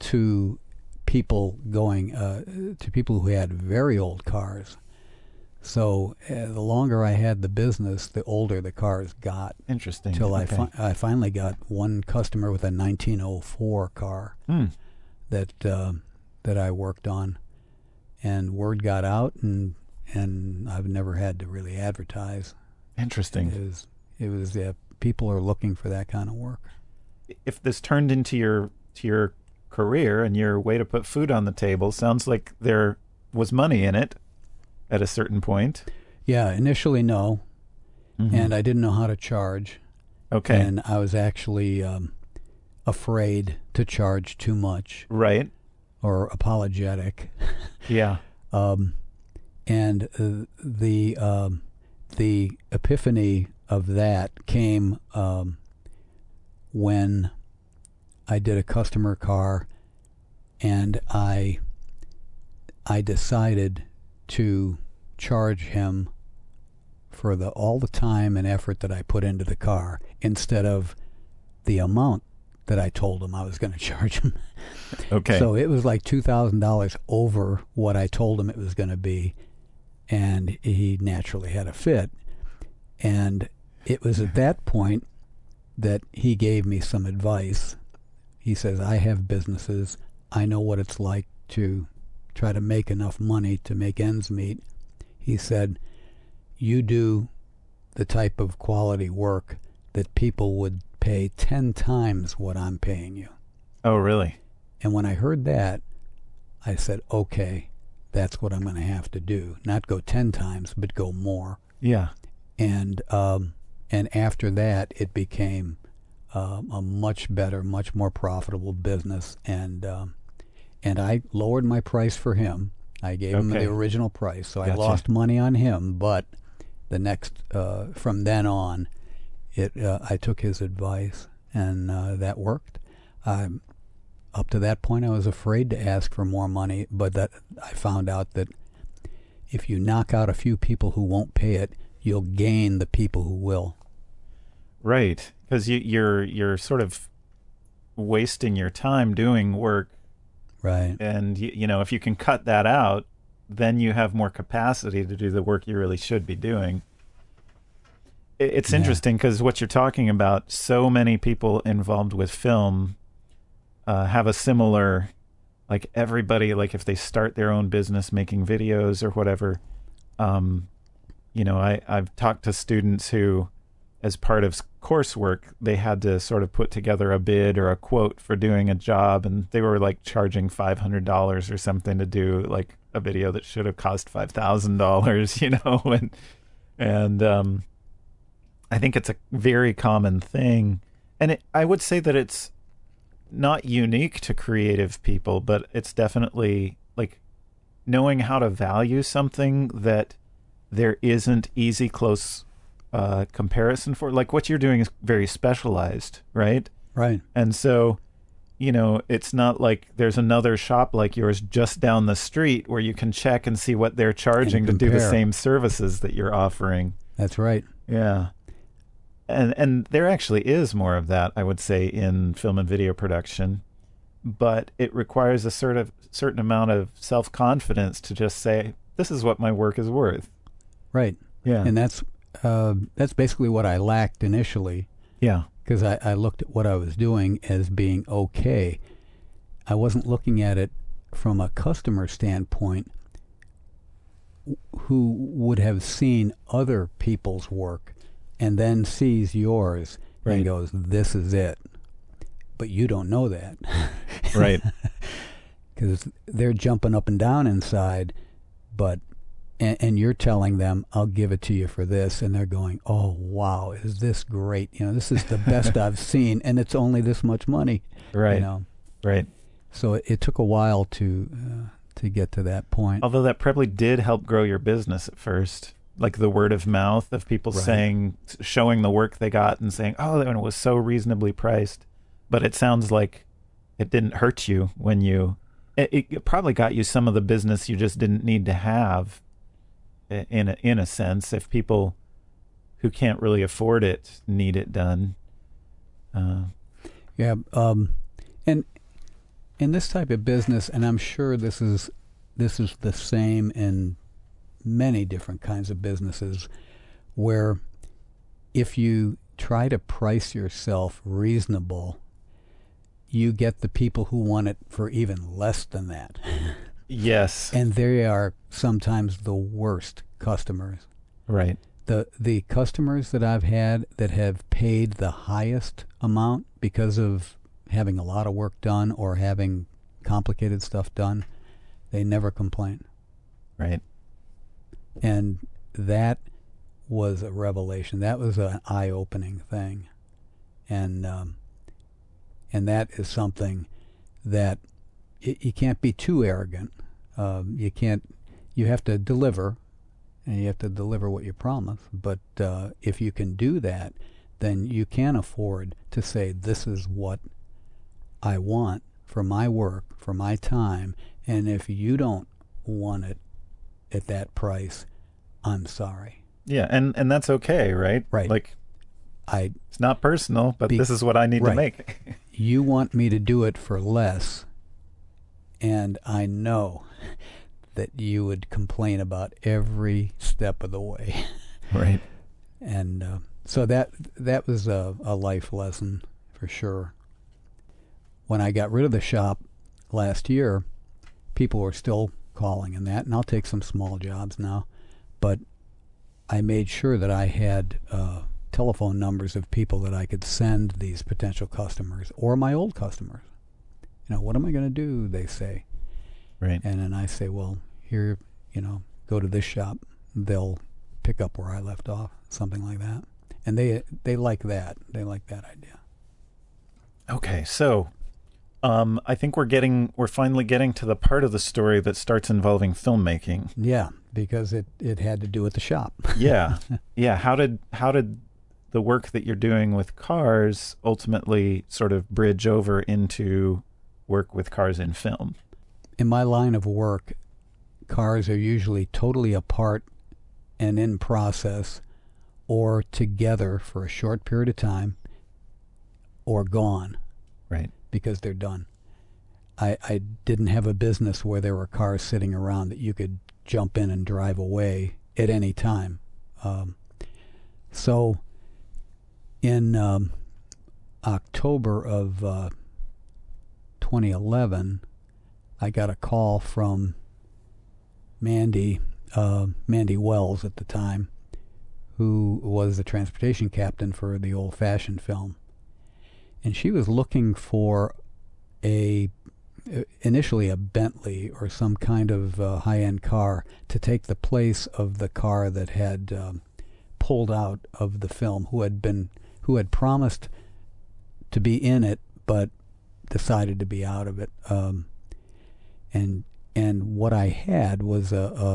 to people going uh, to people who had very old cars. So uh, the longer I had the business, the older the cars got. Interesting. Till I, fi- I finally got one customer with a 1904 car Hmm. that uh, that I worked on, and word got out, and and I've never had to really advertise. Interesting. It was it was uh, people are looking for that kind of work. if this turned into your to your career and your way to put food on the table, sounds like there was money in it at a certain point. Yeah, initially no, Mhm. and I didn't know how to charge, okay, and I was actually um, afraid to charge too much right, or apologetic. yeah, um, and uh, the um, the epiphany of that came um, when I did a customer car, and I I decided to charge him for the all the time and effort that I put into the car instead of the amount that I told him I was going to charge him. okay, So it was like two thousand dollars over what I told him it was going to be, and he naturally had a fit. And it was at that point that he gave me some advice. He says, "I have businesses. I know what it's like to try to make enough money to make ends meet." He said, "You do the type of quality work that people would pay ten times what I'm paying you." oh really? And when I heard that, I said, okay, that's what I'm going to have to do. Not go 10 times, but go more. Yeah, And, um, and after that, it became um, a much better, much more profitable business. And, um, and I lowered my price for him. I gave him the original price. So I lost money on him, but the next, uh, from then on, it, uh, I took his advice and uh, that worked. Um, up to that point, I was afraid to ask for more money, but that I found out that if you knock out a few people who won't pay it, you'll gain the people who will. right. Because you, you're you're sort of wasting your time doing work, Right. and you, you know if you can cut that out, then you have more capacity to do the work you really should be doing. It- It's Yeah. interesting because what you're talking about, so many people involved with film uh, have a similar, like everybody, like if they start their own business making videos or whatever, um, you know, I, I've talked to students who, as part of coursework, they had to sort of put together a bid or a quote for doing a job, and they were like charging five hundred dollars or something to do like a video that should have cost five thousand dollars, you know, and and um, I think it's a very common thing, and it, I would say that it's not unique to creative people, but it's definitely like knowing how to value something that there isn't easy close uh, comparison for. Like what you're doing is very specialized, right? Right. And so, you know, it's not like there's another shop like yours just down the street where you can check and see what they're charging to do the same services that you're offering. That's right. Yeah. And and there actually is more of that, I would say, in film and video production. But it requires a sort of certain amount of self confidence to just say, This is what my work is worth. Right. Yeah. And that's uh, that's basically what I lacked initially yeah. because I, I looked at what I was doing as being okay. I wasn't looking at it from a customer standpoint who would have seen other people's work and then sees yours Right. and goes, This is it. But you don't know that. Right. because they're jumping up and down inside, but and, and you're telling them, "I'll give it to you for this," and they're going, "Oh wow, is this great? You know, this is the best I've seen, and it's only this much money." right. You know, Right. so it, it took a while to uh, to get to that point. Although that probably did help grow your business at first. Like the word of mouth of people Right. saying, showing the work they got and saying, oh, that one was so reasonably priced. But it sounds like it didn't hurt you when you, it, it probably got you some of the business you just didn't need to have in a, in a sense if people who can't really afford it need it done. Uh, Yeah, um, and in this type of business, and I'm sure this is this is the same in many different kinds of businesses, where if you try to price yourself reasonable, you get the people who want it for even less than that, yes. and they are sometimes the worst customers right. the the customers that I've had that have paid the highest amount because of having a lot of work done or having complicated stuff done, they never complain. Right. And that was a revelation. That was an eye-opening thing, and um, and that is something that y- you can't be too arrogant. Um, you can't. You have to deliver, and you have to deliver what you promise. But uh, if you can do that, then you can afford to say, "This is what I want for my work, for my time." And if you don't want it at that price, I'm sorry. Yeah. And, and that's okay, right? Right. Like, I It's not personal, but Be- this is what I need to right. make. you want me to do it for less, and I know that you would complain about every step of the way. right. and uh, so that that was a, a life lesson for sure. When I got rid of the shop last year, people were still calling and that, and I'll take some small jobs now, but I made sure that I had uh, telephone numbers of people that I could send these potential customers or my old customers. You know, what am I going to do? They say, Right. and then I say, well, here, you know, go to this shop. They'll pick up where I left off, something like that. And they they like that. They like that idea. Okay. So, um, I think we're getting, we're finally getting to the part of the story that starts involving filmmaking. Yeah, because it it had to do with the shop. Yeah. yeah. How did, how did the work that you're doing with cars ultimately sort of bridge over into work with cars in film? In my line of work, cars are usually totally apart and in process or together for a short period of time or gone. Right. because they're done. I, I didn't have a business where there were cars sitting around that you could jump in and drive away at any time. Um, so in um, October of uh, 2011, I got a call from Mandy, uh, Mandy Wells at the time, who was the transportation captain for the old fashioned film. And she was looking for a initially a Bentley or some kind of uh, high-end car to take the place of the car that had um, pulled out of the film, who had been who had promised to be in it but decided to be out of it. Um, and and what I had was a, a,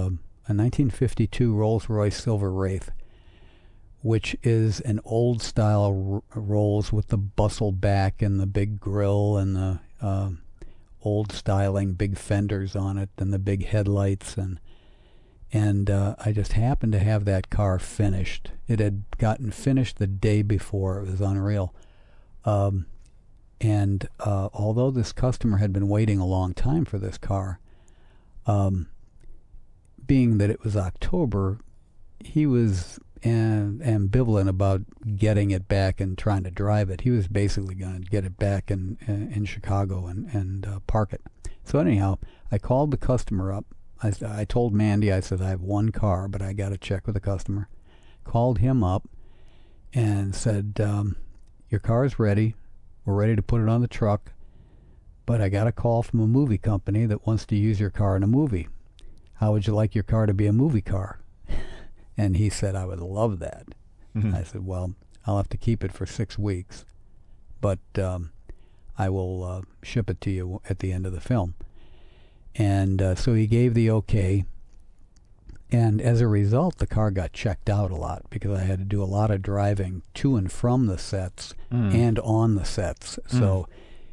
a 1952 Rolls Royce Silver Wraith, which is an old style r- Rolls with the bustle back and the big grill and the uh, old styling big fenders on it and the big headlights and and uh, I just happened to have that car finished. It had gotten finished the day before. It was unreal. Um, and uh, although this customer had been waiting a long time for this car, um, being that it was October, he was am- ambivalent about getting it back and trying to drive it. He was basically going to get it back in in, in Chicago and and uh, park it. So anyhow, I called the customer up. I, I told Mandy, I said I have one car, but I got to check with the customer. Called him up and said, um, "Your car is ready. We're ready to put it on the truck." But I got a call from a movie company that wants to use your car in a movie. How would you like your car to be a movie car? And he said, I would love that. Mhm. I said, Well, I'll have to keep it for six weeks, but um, I will uh, ship it to you at the end of the film. And uh, so he gave the okay. And as a result, the car got checked out a lot because I had to do a lot of driving to and from the sets Mm. and on the sets. So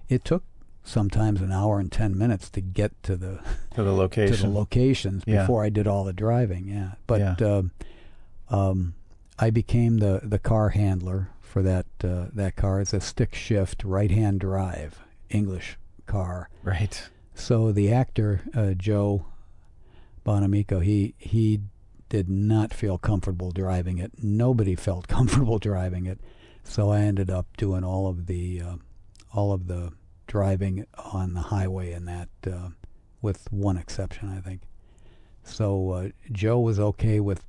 it took sometimes an hour and 10 minutes to get to the to the to the locations Yeah. before I did all the driving. Yeah, but Yeah. um, um, I became the the car handler for that uh, that car. It's a stick shift right hand drive English car. right. So the actor uh, Joe Bonamico, he he did not feel comfortable driving it. Nobody felt comfortable driving it. So I ended up doing all of the uh, all of the driving on the highway in that, uh, with one exception, I think. So uh, Joe was okay with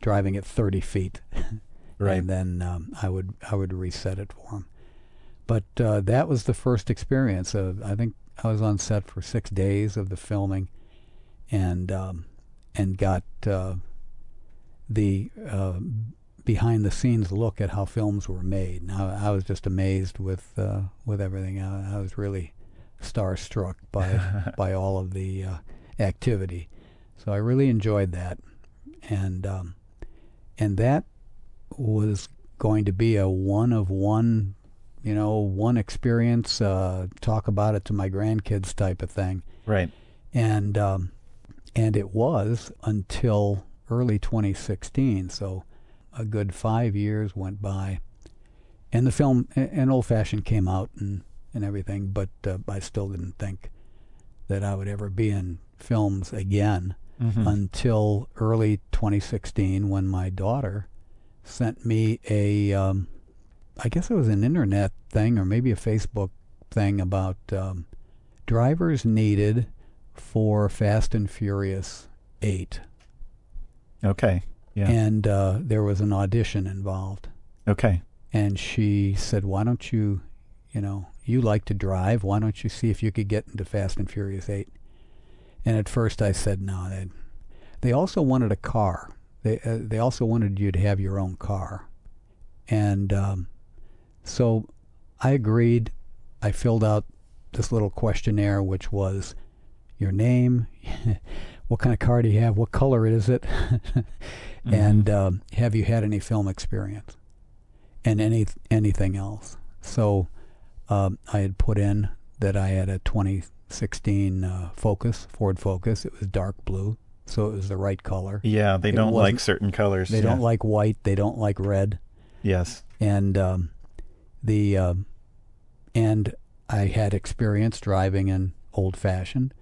driving at 30 feet, Right. and then um, I would I would reset it for him. But uh, that was the first experience. Of, I think I was on set for six days of the filming, and um, and got uh, the uh, behind the scenes look at how films were made. Now I was just amazed with uh, with everything. I, I was really starstruck by by all of the uh, activity. So I really enjoyed that, and um, and that was going to be a one of one, you know, one experience. Uh, talk about it to my grandkids type of thing Right. and um, and it was until early 2016. So a good five years went by, and the film, an old fashioned, came out and and everything. But uh, I still didn't think that I would ever be in films again Mhm. until early 2016 when my daughter sent me a um, I guess it was an internet thing or maybe a Facebook thing about um, drivers needed for Fast and Furious 8 okay. Yeah. and uh, there was an audition involved okay. and she said why don't you you know you like to drive why don't you see if you could get into Fast and Furious 8 and at first I said no they they also wanted a car they uh, they also wanted you to have your own car and um, so I agreed I filled out this little questionnaire which was your name what kind of car do you have what color is it and um, have you had any film experience and any anything else so um, I had put in that I had a 2016 uh, Focus Ford Focus it was dark blue so it was the right color Yeah, they It don't like certain colors. they yeah. don't like white they don't like red Yes. and um, the um, and I had experience driving in old fashioned,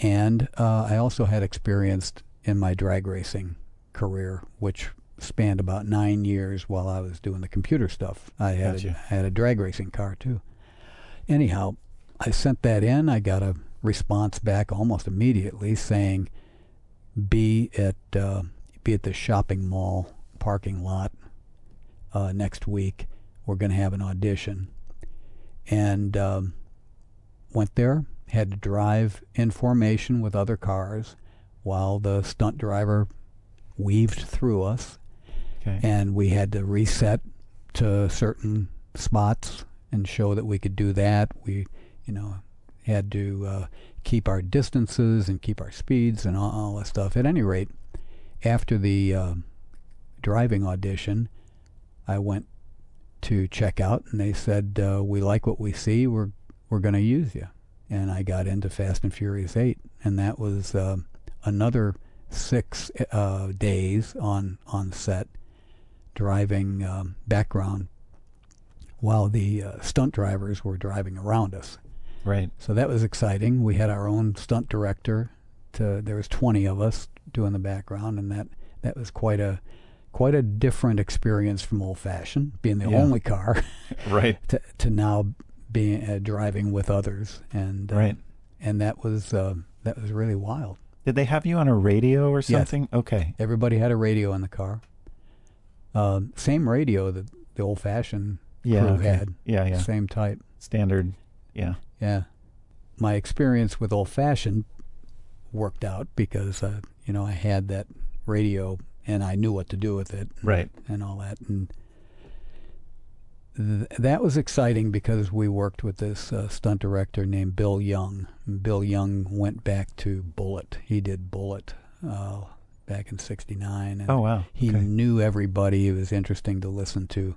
and uh, I also had experience in my drag racing career, which spanned about nine years while I was doing the computer stuff. I had Gotcha. a, I had a drag racing car too. Anyhow, I sent that in. I got a response back almost immediately saying, "Be at uh, be at the shopping mall parking lot uh, next week. We're going to have an audition. And um, went there, had to drive in formation with other cars while the stunt driver weaved through us. Okay. And we had to reset to certain spots and show that we could do that. We, you know, had to uh, keep our distances and keep our speeds and all, all that stuff. At any rate, after the uh, driving audition, I went to check out, and they said, uh, "We like what we see. We're we're going to use you." And I got into Fast and Furious Eight, and that was uh, another six uh, days on on set, driving um, background, while the uh, stunt drivers were driving around us. Right. So that was exciting. We had our own stunt director. To there was 20 of us doing the background, and that that was quite a quite a different experience from old fashioned, being the Yeah. only car, Right. to to now being uh, driving with others, and uh, Right. and that was uh, that was really wild. Did they have you on a radio or something? Yes. Okay. Everybody had a radio in the car. Um, same radio that the old fashioned Yeah. crew okay. had, Yeah. Yeah. same type. Standard. Yeah. Yeah. My experience with old fashioned worked out because uh, you know I had that radio and I knew what to do with it Right. and all that and th- that was exciting because we worked with this uh, stunt director named Bill Young. Bill Young went back to Bullitt. He did Bullitt uh, back in '69. Oh wow. He okay. knew everybody. It was interesting to listen to.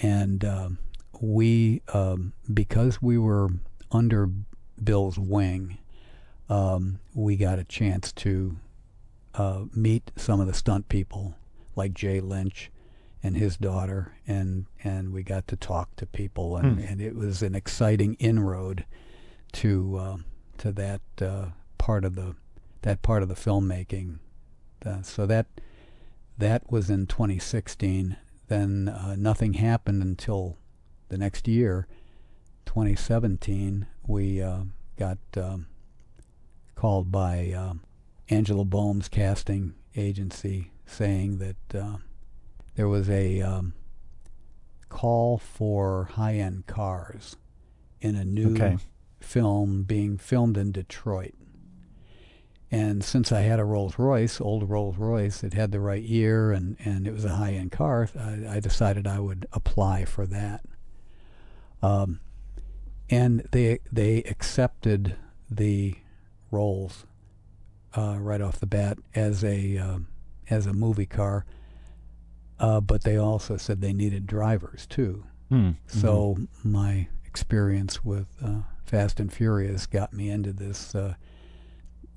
And um, we, um, because we were under Bill's wing, um, we got a chance to uh, meet some of the stunt people, like Jay Lynch and his daughter, and, and we got to talk to people, and, Hmm. and it was an exciting inroad to uh, to that uh, part of the that part of the filmmaking. Uh, so that that was in 2016. Then uh, nothing happened until the next year, 2017. We uh, got um, called by um, Angela Boehm's casting agency saying that uh, there was a um, call for high-end cars in a new Okay. film being filmed in Detroit. And since I had a Rolls Royce, old Rolls Royce, it had the right year and, and it was a high end car, I, I decided I would apply for that. Um, and they they accepted the Rolls uh, right off the bat as a um as a movie car, uh, but they also said they needed drivers too. Hmm. So my experience with uh, Fast and Furious got me into this uh,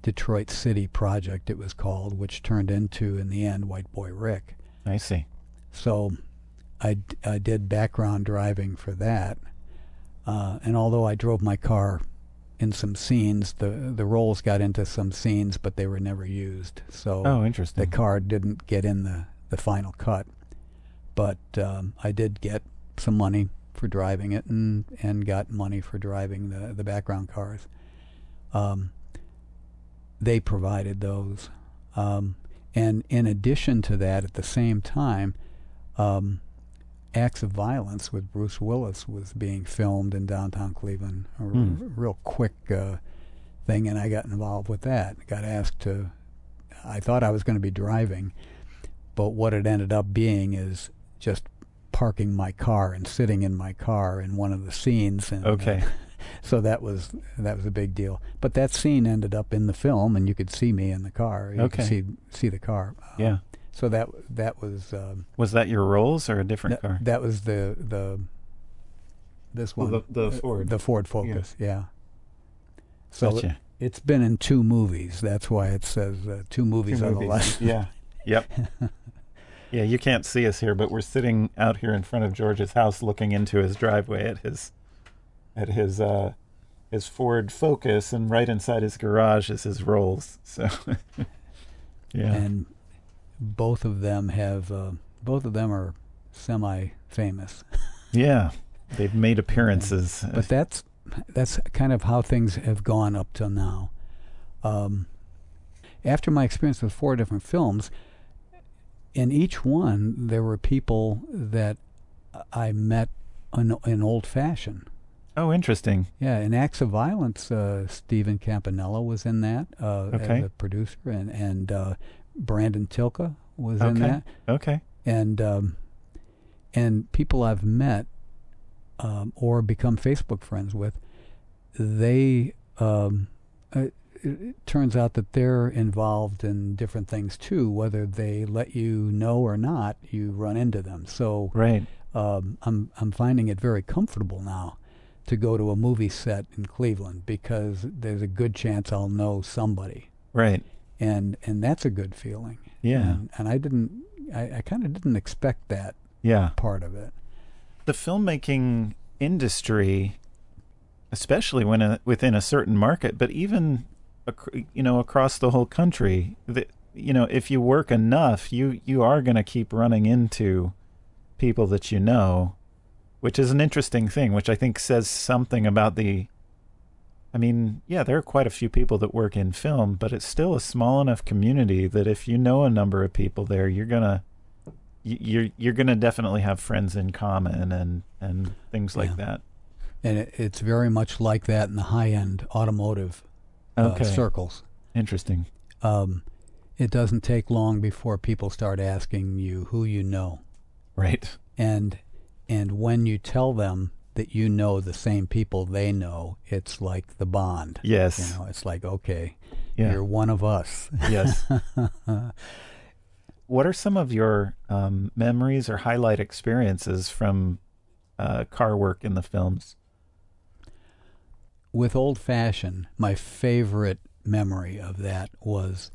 Detroit City project. It was called, which turned into in the end White Boy Rick. I see. So I, d- I did background driving for that. Uh, and although I drove my car in some scenes, the the Rolls got into some scenes, but they were never used. So Oh, interesting. the car didn't get in the, the final cut. But um, I did get some money for driving it and, and got money for driving the, the background cars. Um, they provided those. Um, and in addition to that, at the same time, um, Acts of Violence with Bruce Willis was being filmed in downtown Cleveland. A Hmm. real quick uh, thing, and I got involved with that. Got asked to. I thought I was going to be driving, but what it ended up being is just parking my car and sitting in my car in one of the scenes. And, uh, Okay. so that was that was a big deal. But that scene ended up in the film, and you could see me in the car. You Okay. could see see the car. Um, Yeah. So that that was um, Was that your Rolls or a different that, car? that was the the this Well, one the- the uh, Ford. the Ford Focus. Yeah. So it, Gotcha. it's been in two movies. That's why it says uh, two movies Two on the movies. left. Yeah. Yep. yeah, you can't see us here, but we're sitting out here in front of George's house, looking into his driveway at his at his uh, his Ford Focus, and right inside his garage is his Rolls. So, yeah. and both of them have uh, both of them are semi-famous. yeah, they've made appearances. But that's that's kind of how things have gone up till now. Um, after my experience with four different films, in each one there were people that I met in, in old fashioned. oh, interesting. Yeah, in Acts of Violence, uh, Stephen Campanella was in that uh, Okay. as a producer, and and uh, Brandon Tilka was in that, Okay. and um, and people I've met um, or become Facebook friends with, they um, uh, it turns out that they're involved in different things too. Whether they let you know or not, you run into them. So Right. um, I'm I'm finding it very comfortable now to go to a movie set in Cleveland because there's a good chance I'll know somebody, Right. and and that's a good feeling. Yeah. And, and I didn't, I, I kind of didn't expect that Yeah. part of it. The filmmaking industry, especially when a, within a certain market, but even you know across the whole country, that you know if you work enough, you you are going to keep running into people that you know, which is an interesting thing, which I think says something about the. I mean, yeah, there are quite a few people that work in film, but it's still a small enough community that if you know a number of people there, you're gonna you're you're gonna definitely have friends in common and and things like Yeah. that. And it, it's very much like that in the high end automotive uh, Okay, circles. interesting. Um, it doesn't take long before people start asking you who you know, Right. and and when you tell them that you know the same people they know, it's like the bond. Yes. You know, it's like okay, Yeah. you're one of us. Yes. what are some of your um, memories or highlight experiences from uh, car work in the films? With old fashioned, my favorite memory of that was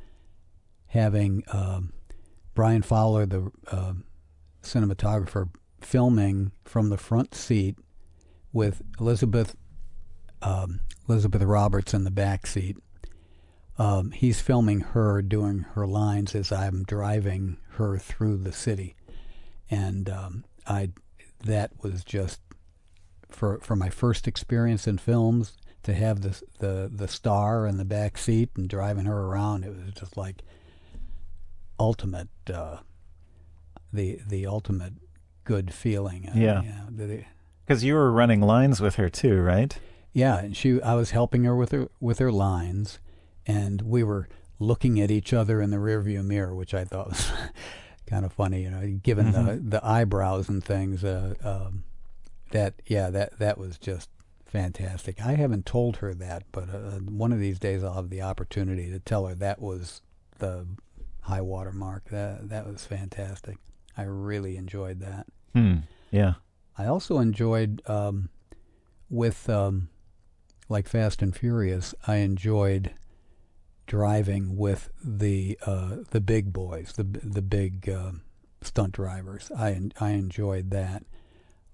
having um, Brian Fowler, the uh, cinematographer, filming from the front seat with Elizabeth um, Elizabeth Roberts in the back seat. Um, he's filming her doing her lines as I'm driving her through the city, and um, I that was just for for my first experience in films to have the the the star in the back seat and driving her around. It was just like ultimate uh, the the ultimate good feeling. Uh, Yeah. Because you were running lines with her too, right? yeah, and she I was helping her with her with her lines, and we were looking at each other in the rearview mirror, which I thought was kind of funny. You know, given the the eyebrows and things. Uh, um, that yeah, that that was just fantastic. I haven't told her that, but uh, one of these days I'll have the opportunity to tell her that was the high water mark. That that was fantastic. I really enjoyed that. Hmm. Yeah. I also enjoyed um, with um, like Fast and Furious. I enjoyed driving with the uh, the big boys, the the big uh, stunt drivers. I I enjoyed that.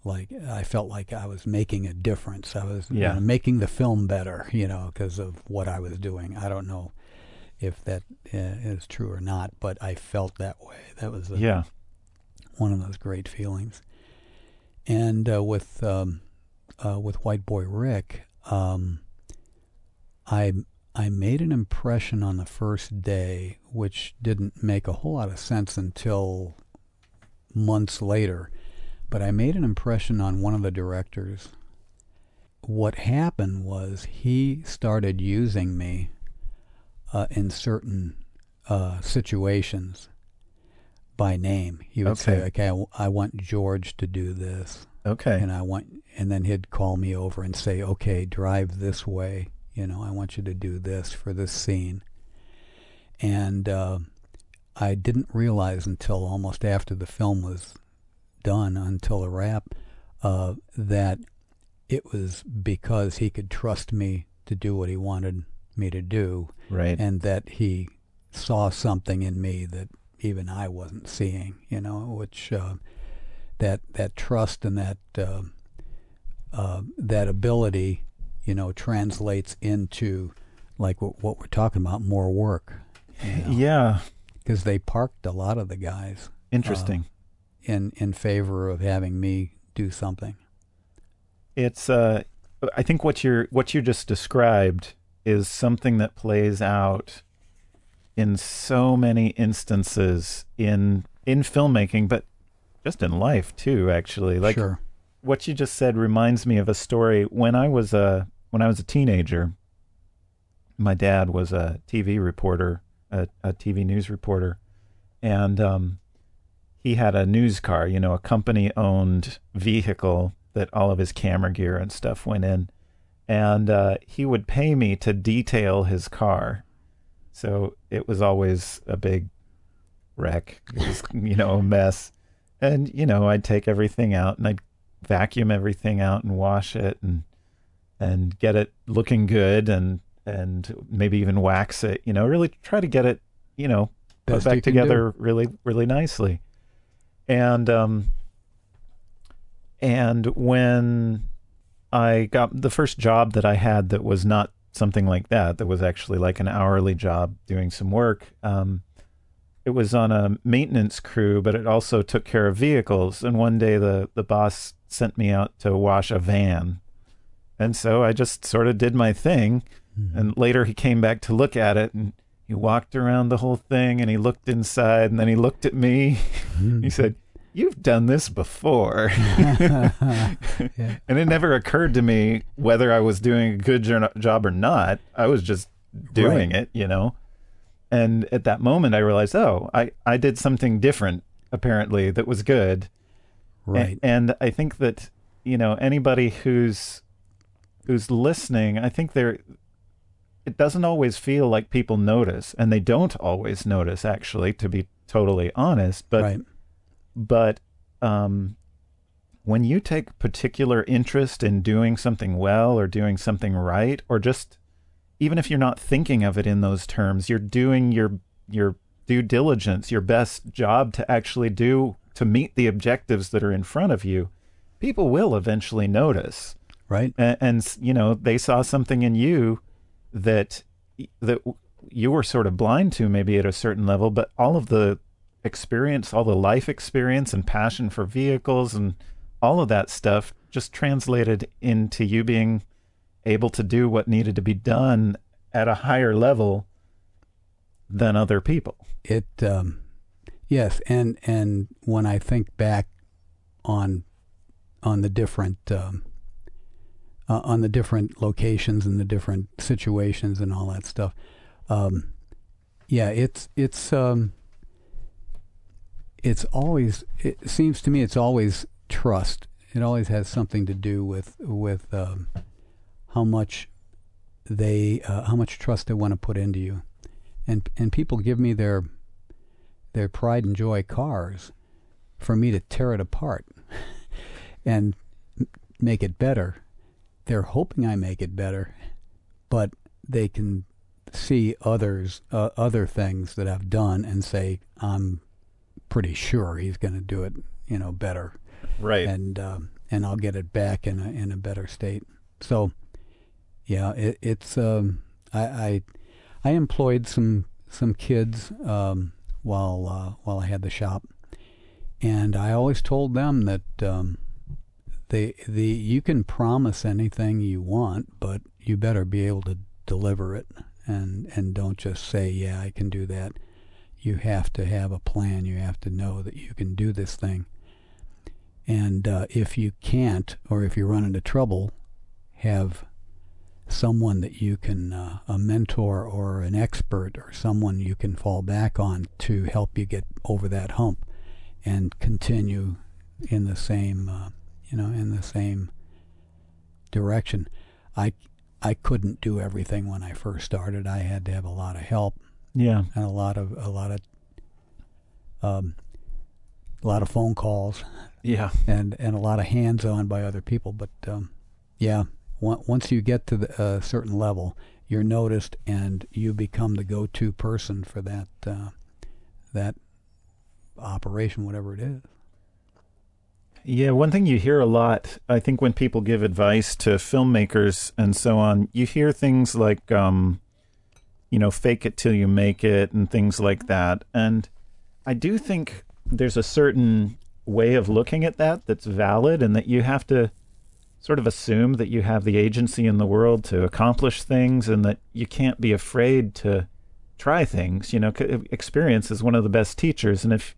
Like I felt like I was making a difference. I was you know, making the film better, you know, because of what I was doing. I don't know if that uh, is true or not, but I felt that way. That was a, Yeah. one of those great feelings. And uh, with um, uh, with White Boy Rick, um, I I made an impression on the first day, which didn't make a whole lot of sense until months later. But I made an impression on one of the directors. What happened was he started using me uh, in certain uh, situations by name. He would say, Okay. "Okay, I, w- I want George to do this," Okay. and I want, and then he'd call me over and say, "Okay, drive this way. You know, I want you to do this for this scene." And uh, I didn't realize until almost after the film was done, until a wrap, uh, that it was because he could trust me to do what he wanted me to do, right. and that he saw something in me that even I wasn't seeing, you know, which uh, that that trust and that uh, uh, that ability, you know, translates into like what, what we're talking about, more work. yeah. because they parked a lot of the guys Interesting. In in favor of having me do something. it's uh I think what you're what you just described is something that plays out in so many instances in in filmmaking but just in life too actually. Like sure, what you just said reminds me of a story. When I was a when I was a teenager my dad was a TV reporter a, a TV news reporter and um he had a news car you know a company owned vehicle that all of his camera gear and stuff went in and uh, he would pay me to detail his car. So it was always a big wreck, was, you know, a mess. And you know, I'd take everything out and I'd vacuum everything out and wash it and and get it looking good and and maybe even wax it. You know, really try to get it, you know, put back together do. really really nicely. And um and when I got the first job that I had that was not something like that, that was actually like an hourly job doing some work. Um, it was on a maintenance crew, but it also took care of vehicles. And one day the, the boss sent me out to wash a van. And so I just sort of did my thing. And later he came back to look at it and he walked around the whole thing and he looked inside and then he looked at me. Hmm. he said, You've done this before. Yeah. And it never occurred to me whether I was doing a good job or not. I was just doing Right. it, you know. And at that moment, I realized, oh, I, I did something different, apparently, that was good. A- Right. And, I think that, you know, anybody who's who's listening, I think they're it doesn't always feel like people notice, and they don't always notice, actually, to be totally honest. But right. but um, when you take particular interest in doing something well or doing something right, or just even if you're not thinking of it in those terms, you're doing your your due diligence, your best job to actually do to meet the objectives that are in front of you. People will eventually notice, Right. and, and you know they saw something in you that that you were sort of blind to maybe at a certain level, but all of the experience, all the life experience and passion for vehicles and all of that stuff just translated into you being able to do what needed to be done at a higher level than other people. It um, yes, and and when I think back on on the different um, uh, on the different locations and the different situations and all that stuff, um, yeah, it's it's um, it's always it seems to me it's always trust. It always has something to do with with um, how much they uh, how much trust they want to put into you, and and people give me their their pride and joy cars for me to tear it apart and make it better. They're hoping I make it better, but they can see others uh, other things that I've done and say I'm pretty sure he's going to do it, you know, better Right. and um, and I'll get it back in a in a better state. So, yeah, it, it's um, I, I I employed some some kids um, while uh, while I had the shop, and I always told them that um, the the you can promise anything you want, but you better be able to deliver it, and and don't just say yeah I can do that. You have to have a plan. You have to know that you can do this thing. And uh, if you can't, or if you run into trouble, have someone that you can, uh, a mentor or an expert or someone you can fall back on to help you get over that hump and continue in the same, uh, you know, in the same direction. I, I couldn't do everything when I first started. I had to have a lot of help yeah. and a lot of a lot of um, a lot of phone calls Yeah. and and a lot of hands on by other people. But um, yeah, once you get to a certain level, you're noticed and you become the go-to person for that uh, that operation, whatever it is. Yeah, one thing you hear a lot, I think, when people give advice to filmmakers and so on, you hear things like, um, you know, fake it till you make it and things like that. And I do think there's a certain way of looking at that that's valid and that you have to sort of assume that you have the agency in the world to accomplish things and that you can't be afraid to try things. You know, experience is one of the best teachers. And if,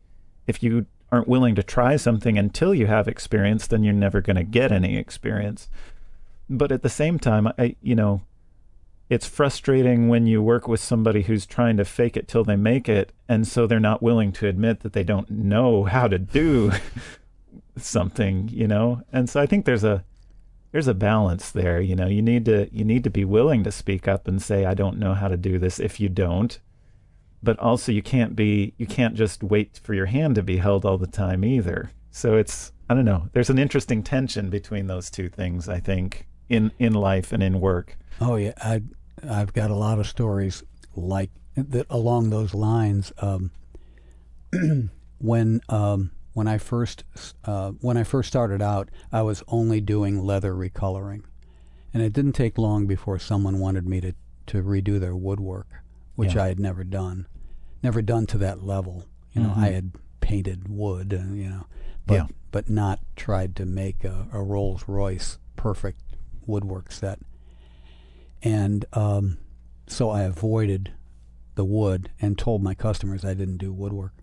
if you aren't willing to try something until you have experience, then you're never going to get any experience. But at the same time, I, you know, it's frustrating when you work with somebody who's trying to fake it till they make it, and so they're not willing to admit that they don't know how to do something, you know. And so I think there's a there's a balance there. You know, you need to you need to be willing to speak up and say I don't know how to do this if you don't. But also you can't be you can't just wait for your hand to be held all the time either. So it's I don't know. There's an interesting tension between those two things, I think, in in life and in work. Oh yeah, I I've got a lot of stories like that along those lines. Um, when um, when I first uh, when I first started out, I was only doing leather recoloring, and it didn't take long before someone wanted me to to redo their woodwork, which Yeah. I had never done, never done to that level. You know, Mhm. I had painted wood, and you know, but Yeah. but not tried to make a, a Rolls Royce perfect woodwork set, and um, so I avoided the wood and told my customers I didn't do woodwork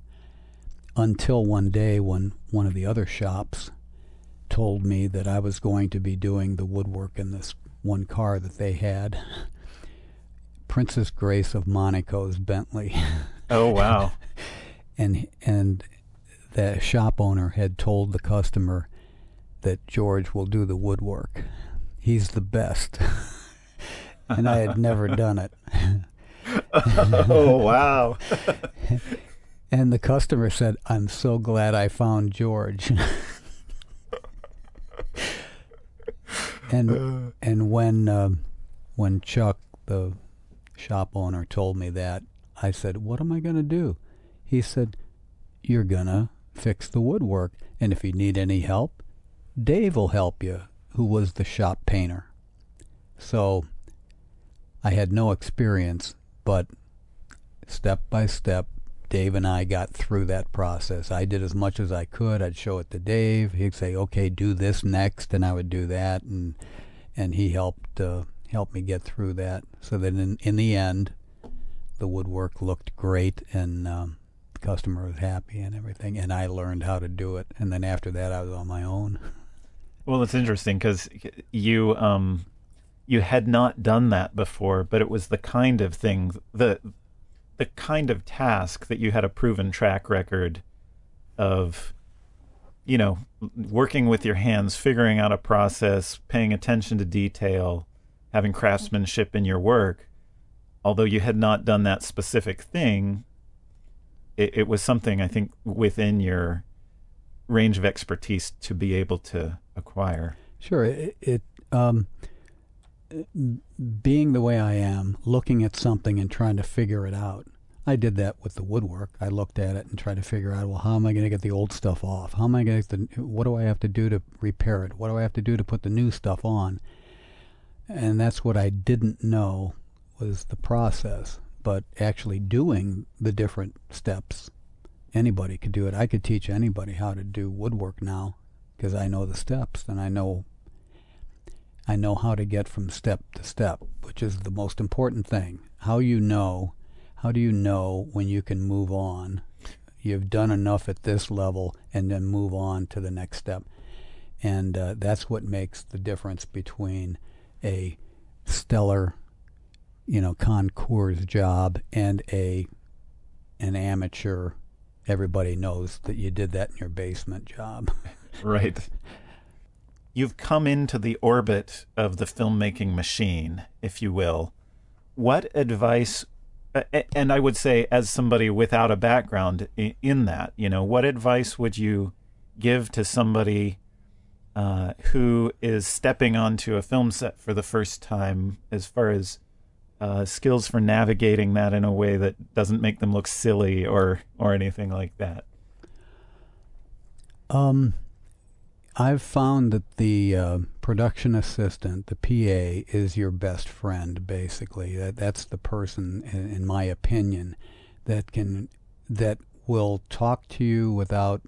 until one day when one of the other shops told me that I was going to be doing the woodwork in this one car that they had. Princess Grace of Monaco's Bentley. Oh wow. and and the shop owner had told the customer that George will do the woodwork. He's the best. and I had never done it. oh wow. And the customer said, "I'm so glad I found George." and and when um, when Chuck, the shop owner, told me that, I said, "What am I going to do?" He said, "You're gonna fix the woodwork, and if you need any help, Dave will help you." Who was the shop painter? So I had no experience, but step by step, Dave and I got through that process. I did as much as I could. I'd show it to Dave. He'd say, "Okay, do this next," and I would do that, and and he helped uh, helped me get through that. So that in in the end, the woodwork looked great, and um, the customer was happy and everything. And I learned how to do it. And then after that, I was on my own. Well, it's interesting because you um, you had not done that before, but it was the kind of thing the the kind of task that you had a proven track record of, you know, working with your hands, figuring out a process, paying attention to detail, having craftsmanship in your work. Although you had not done that specific thing, it, it was something I think within your range of expertise to be able to acquire. Sure. It, it um, being the way I am, looking at something and trying to figure it out. I did that with the woodwork. I looked at it and tried to figure out, well, how am I going to get the old stuff off? How am I going to? What do I have to do to repair it? What do I have to do to put the new stuff on? And that's what I didn't know was the process. But actually doing the different steps, anybody could do it. I could teach anybody how to do woodwork now because I know the steps and I know I know how to get from step to step, which is the most important thing. How you know, how do you know when you can move on? You've done enough at this level and then move on to the next step. And uh, that's what makes the difference between a stellar, you know, concours job and a an amateur everybody knows that you did that in your basement job. Right. You've come into the orbit of the filmmaking machine, if you will. What advice, and I would say, as somebody without a background in that, you know, what advice would you give to somebody uh, who is stepping onto a film set for the first time as far as uh, skills for navigating that in a way that doesn't make them look silly or, or anything like that? Um, I've found that the uh, production assistant, the PA, is your best friend. Basically, that that's the person, in, in my opinion, that can that will talk to you without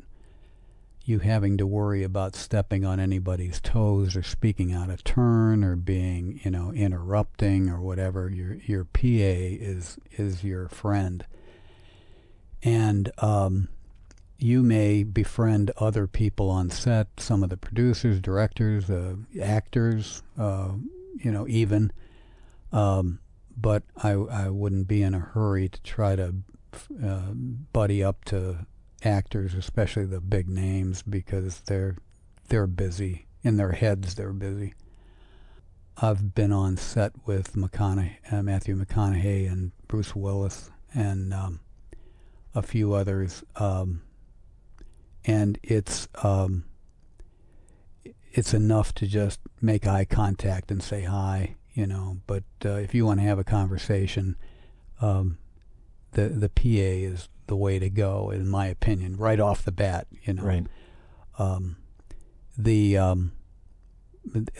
you having to worry about stepping on anybody's toes or speaking out of turn or being, you know, interrupting or whatever. Your your PA is is your friend, and um, you may befriend other people on set, some of the producers, directors, uh, actors, uh, you know, even. Um, but I, I wouldn't be in a hurry to try to uh, buddy up to actors, especially the big names, because they're they're busy in their heads. They're busy. I've been on set with McConaughey, uh, Matthew McConaughey and Bruce Willis and um, a few others, um, and it's um, it's enough to just make eye contact and say hi, you know. But uh, if you want to have a conversation, um, the the PA is the way to go, in my opinion, right off the bat, you know. Right. Um, the um,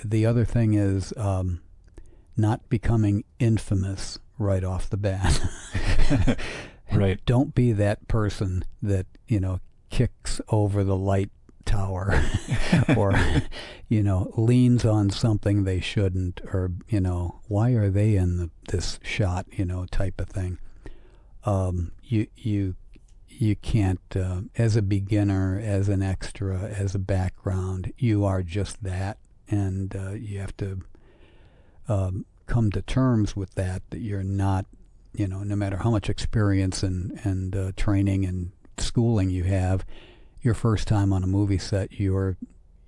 the other thing is um, not becoming infamous right off the bat. right. Don't be that person that you know kicks over the light tower or you know leans on something they shouldn't or you know why are they in the, this shot you know type of thing um, you you you can't uh, as a beginner as an extra as a background you are just that. And uh, you have to um, come to terms with that that you're not you know no matter how much experience and and uh, training and schooling you have your first time on a movie set you're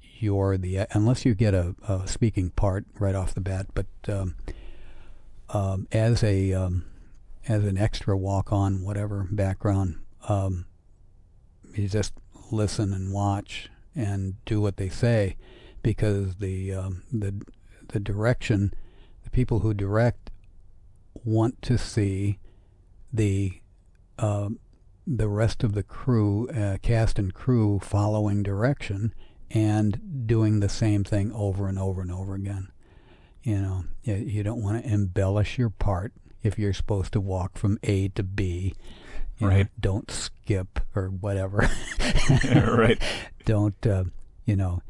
you're the unless you get a, a speaking part right off the bat but um, um, as a um, as an extra walk on whatever background um, you just listen and watch and do what they say because the um, the the direction, the people who direct want to see the uh, the rest of the crew, uh, cast and crew, following direction and doing the same thing over and over and over again. You know, you, you don't want to embellish your part if you're supposed to walk from A to B. right. Know, don't skip or whatever. right. Don't, uh, you know,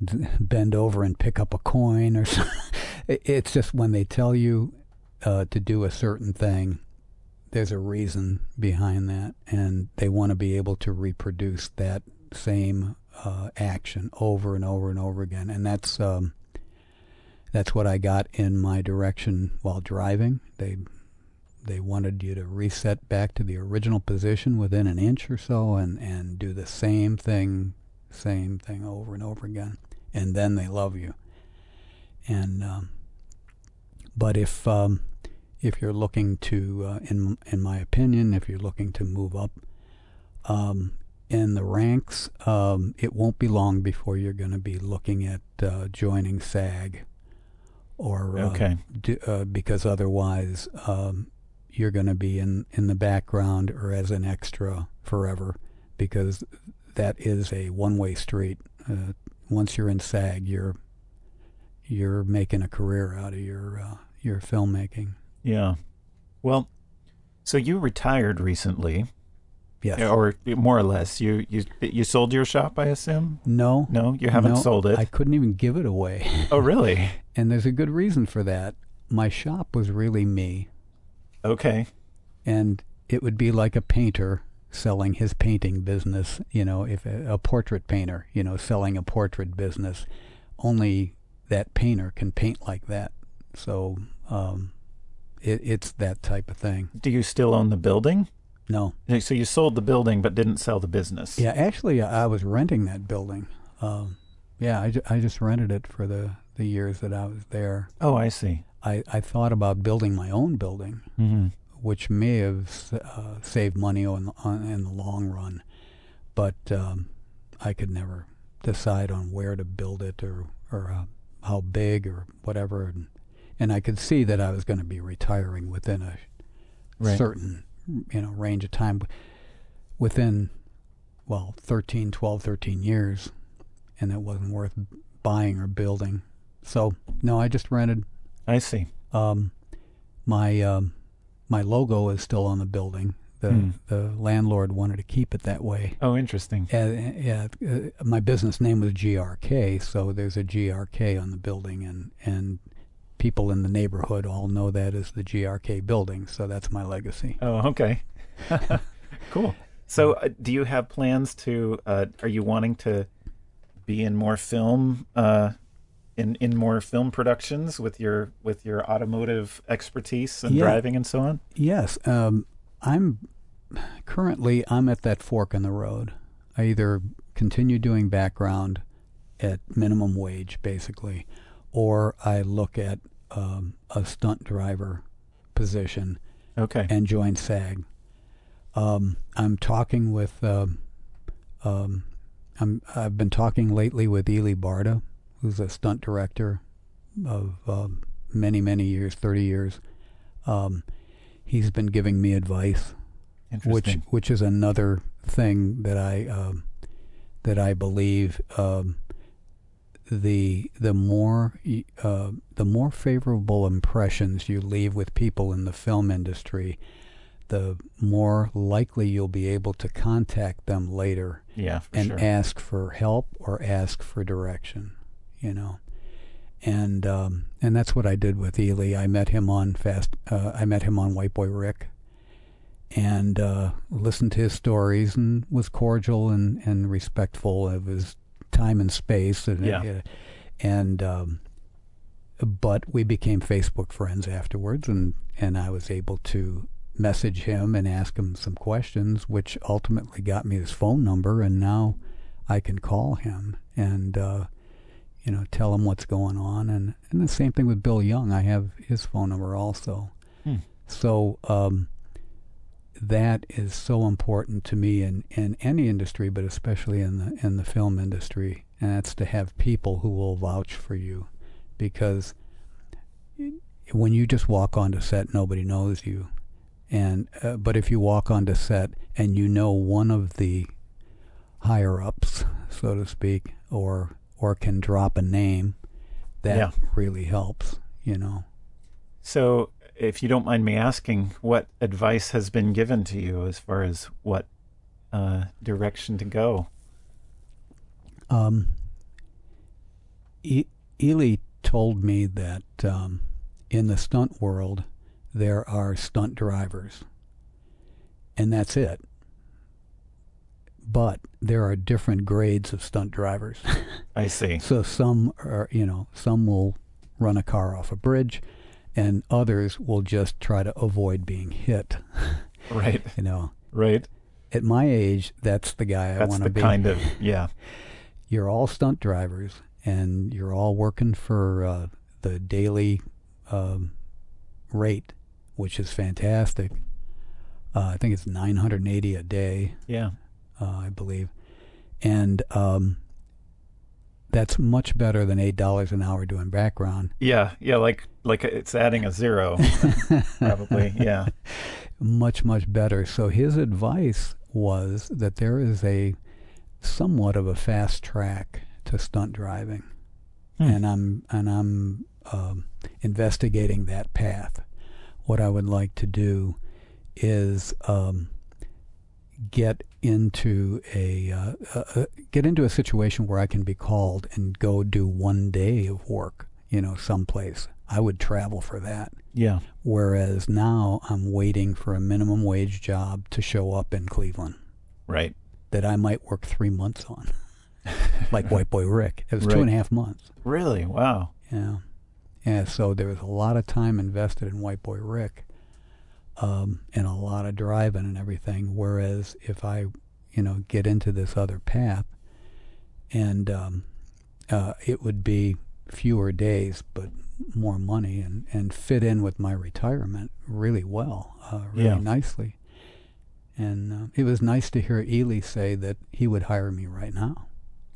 bend over and pick up a coin or something. It's just when they tell you uh, to do a certain thing, there's a reason behind that, and they want to be able to reproduce that same uh, action over and over and over again, and that's um, that's what I got in my direction while driving. They they wanted you to reset back to the original position within an inch or so, and and do the same thing, same thing over and over again and then they love you. And um, but if um, if you're looking to, uh, in in my opinion, if you're looking to move up um, in the ranks, um, it won't be long before you're going to be looking at uh, joining SAG, or uh, okay, do, uh, because otherwise um, you're going to be in in the background or as an extra forever, because that is a one-way street. Uh, once you're in SAG, you're you're making a career out of your uh, your filmmaking. Yeah. Well, so you retired recently. Yes. Or more or less, you you you sold your shop, I assume. No. No, you haven't no, sold it. I couldn't even give it away. Oh, really? and there's a good reason for that. My shop was really me. Okay. And it would be like a painter selling his painting business, you know, if a, a, portrait painter, you know, selling a portrait business, only that painter can paint like that. So um, it, it's that type of thing. Do you still own the building? No. So you sold the building but didn't sell the business? Yeah, actually, I was renting that building. Um, yeah, I, ju- I just rented it for the, the years that I was there. Oh, I see. I, I thought about building my own building. Mm-hmm which may have uh, saved money on, on, in the long run, but um, I could never decide on where to build it or or uh, how big or whatever, and, and I could see that I was going to be retiring within a right. certain you know range of time, within well 13, 12, 13 years, and it wasn't worth buying or building. So no, I just rented. I see. Um, my um, my logo is still on the building. The mm. the landlord wanted to keep it that way. Oh, interesting. Uh, yeah, uh, my business name was GRK, so there's a GRK on the building, and and people in the neighborhood all know that as the GRK building. So that's my legacy. Oh, okay. cool. So, uh, do you have plans to? Uh, are you wanting to be in more film? Uh, in in more film productions with your with your automotive expertise and yeah. driving and so on? Yes, um, I'm currently I'm at that fork in the road. I either continue doing background at minimum wage, basically, or I look at um, a stunt driver position Okay. and join SAG. Um, I'm talking with. Um, um, I'm, I've been talking lately with Ely Barda, who's a stunt director of um, many, many years, 30 years. Um, he's been giving me advice, which which is another thing that I um, that I believe um, the the more uh, the more favorable impressions you leave with people in the film industry, the more likely you'll be able to contact them later yeah, and sure. ask for help or ask for direction, you know. And um, and that's what I did with Ely. I met him on fast. Uh, I met him on White Boy Rick, and uh, listened to his stories and was cordial and, and respectful of his time and space. And, Yeah. uh, and um, but we became Facebook friends afterwards, and and I was able to message him and ask him some questions, which ultimately got me his phone number, and now I can call him and uh, you know tell him what's going on, and and the same thing with Bill Young. I have his phone number also. Hmm. So um, that is so important to me in, in any industry, but especially in the in the film industry, and that's to have people who will vouch for you, because when you just walk onto set, nobody knows you, and uh, but if you walk onto set and you know one of the higher ups, so to speak, or or can drop a name, that Yeah. really helps, you know. So, if you don't mind me asking, what advice has been given to you as far as what uh, direction to go? Um, e- Ely told me that um, in the stunt world there are stunt drivers, and that's it. But there are different grades of stunt drivers. I see. so some are, you know, some will run a car off a bridge, and others will just try to avoid being hit. Right. You know, Right. at my age, that's the guy I want to be. kind of yeah. you're all stunt drivers and you're all working for uh, the daily um, rate, which is fantastic. Uh, I think it's 980 a day, Yeah. Uh, I believe, and um, that's much better than eight dollars an hour doing background. Yeah. Yeah. Like like it's adding a zero, probably. Yeah. much much better. So his advice was that there is a somewhat of a fast track to stunt driving, Hmm. and I'm and I'm um, investigating that path. What I would like to do is um, get into a uh, uh, uh, get into a situation where I can be called and go do one day of work, you know, someplace. I would travel for that. Yeah. Whereas now I'm waiting for a minimum wage job to show up in Cleveland Right. that I might work three months on, like White Boy Rick. It was two Right. and a half months. Really? Wow. Yeah, yeah. So there was a lot of time invested in White Boy Rick, um, and a lot of driving and everything. Whereas if I, you know, get into this other path, and um, uh, it would be fewer days but more money and, and fit in with my retirement really well, uh, really Yeah. nicely. And uh, it was nice to hear Ely say that he would hire me right now.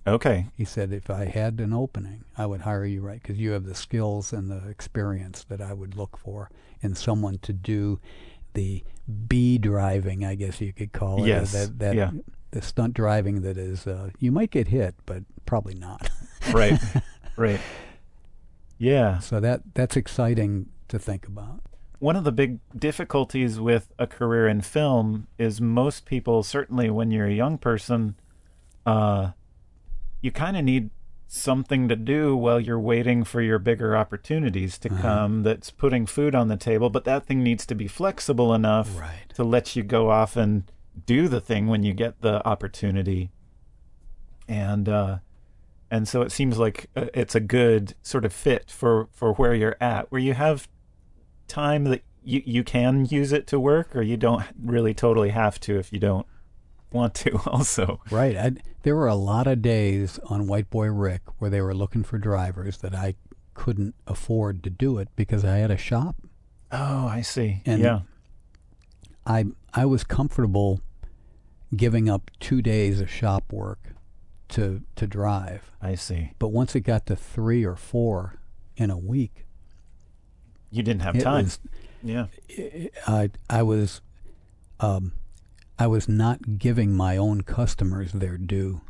Okay. He said if I had an opening, I would hire you right because you have the skills and the experience that I would look for in someone to do the B driving, I guess you could call it. Yes, That, that yeah. the stunt driving that is uh, you might get hit, but probably not. Right. right. Yeah. so that that's exciting to think about. One of the big difficulties with a career in film is most people, certainly when you're a young person, uh, you kind of need something to do while you're waiting for your bigger opportunities to Uh-huh. come that's putting food on the table. But that thing needs to be flexible enough Right. to let you go off and do the thing when you get the opportunity. And uh, and so it seems like uh, it's a good sort of fit for for where you're at, where you have time that you you can use it to work, or you don't really totally have to if you don't want to. Also, Right. I, there were a lot of days on White Boy Rick where they were looking for drivers that I couldn't afford to do it because I had a shop. Oh, I see. And yeah. I I was comfortable giving up two days of shop work to to drive. I see. But once it got to three or four in a week, You didn't have time. was- yeah. I I was um, I was not giving my own customers their due.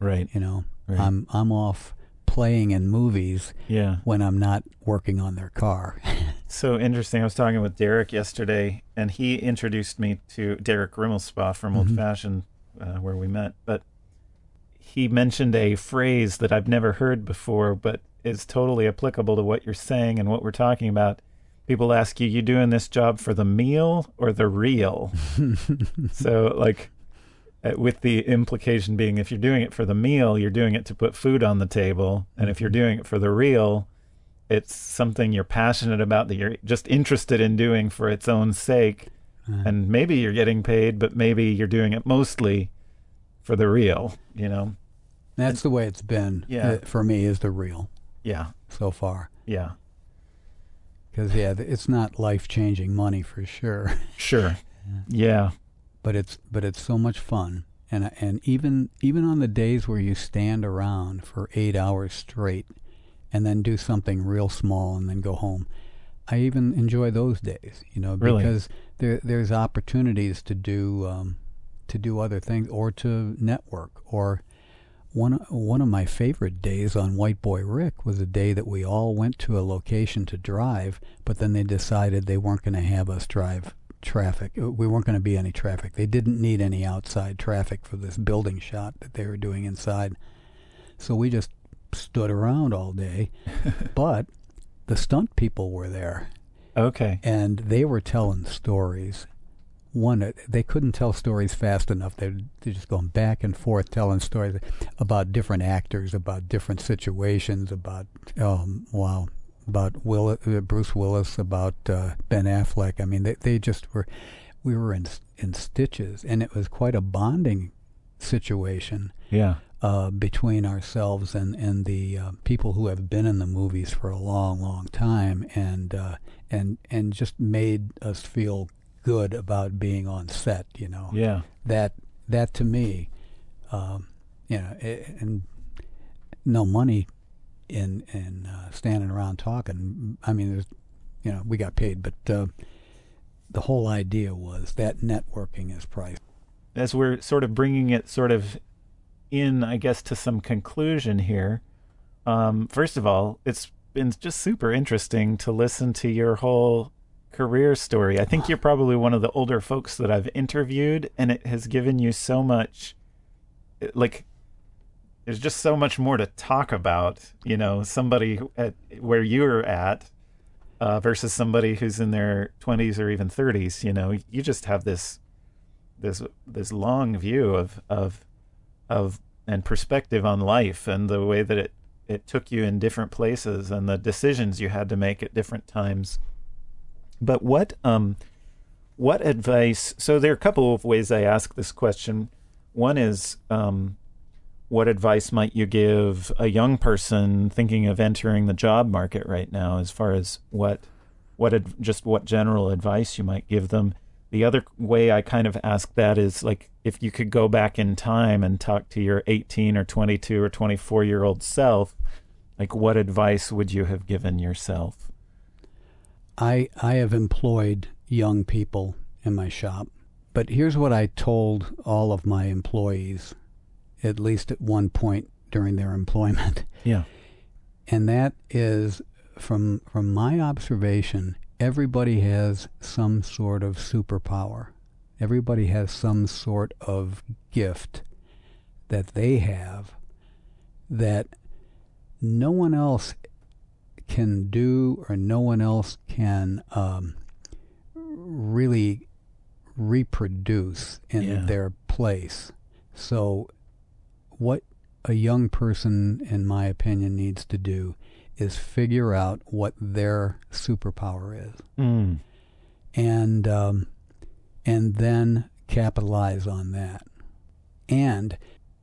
Right. You know, Right. I'm I'm off playing in movies Yeah. when I'm not working on their car. So interesting. I was talking with Derek yesterday, and he introduced me to Derek Rimmelspa from Old Mhm. Fashioned, uh, where we met. But he mentioned a phrase that I've never heard before, but is totally applicable to what you're saying and what we're talking about. People ask you, "You doing this job for the meal or the real?" so, like, uh, with the implication being, if you're doing it for the meal, you're doing it to put food on the table, and if you're doing it for the real, it's something you're passionate about that you're just interested in doing for its own sake Uh, and maybe you're getting paid but maybe you're doing it mostly for the real you know That's the way it's been Yeah. uh, for me. Is the real yeah so far yeah because yeah, it's not life changing money for sure, sure yeah but it's but it's so much fun. And and even even on the days where you stand around for eight hours straight, and then do something real small and then go home, I even enjoy those days. You know, Really? because there there's opportunities to do um, to do other things or to network or one one of my favorite days on White Boy Rick was a day that we all went to a location to drive, but then they decided they weren't going to have us drive traffic. Uh, We weren't going to be any traffic. They didn't need any outside traffic for this building shot that they were doing inside. So we just stood around all day, but the stunt people were there okay and they were telling stories. One, uh, they couldn't tell stories fast enough. They're, they're just going back and forth telling stories about different actors, about different situations, about um, wow, about Will, uh, Bruce Willis, about uh, Ben Affleck. I mean, they they just were. We were in in stitches, and it was quite a bonding situation yeah uh, between ourselves and and the uh, people who have been in the movies for a long, long time, and uh, and and just made us feel good about being on set. You know, yeah that that to me, um, you know, i and no money in in uh, standing around talking. I mean, there's, you know, we got paid, but uh, the whole idea was that networking is priceless. as we're sort of bringing it sort of in, I guess, to some conclusion here. Um, first of all, it's been just super interesting to listen to your whole career story. I think you're probably one of the older folks that I've interviewed, and it has given you so much. Like, there's just so much more to talk about. You know, somebody at where you're at uh, versus somebody who's in their 20s or even 30s. You know, you just have this this this long view of of of and perspective on life and the way that it it took you in different places and the decisions you had to make at different times. But what um what advice so there are a couple of ways I ask this question. One is um what advice might you give a young person thinking of entering the job market right now as far as what what ad, just what general advice you might give them the other way I kind of ask that is like if you could go back in time and talk to your 18 or 22 or 24 year old self, like what advice would you have given yourself? I I have employed young people in my shop, but here's what I told all of my employees, at least at one point during their employment, Yeah. and that is from from my observation, everybody has some sort of superpower. Everybody has some sort of gift that they have that no one else can do or no one else can um, really reproduce in Yeah. their place. So, what a young person, in my opinion, needs to do is figure out what their superpower is, Mm. and um, and then capitalize on that. And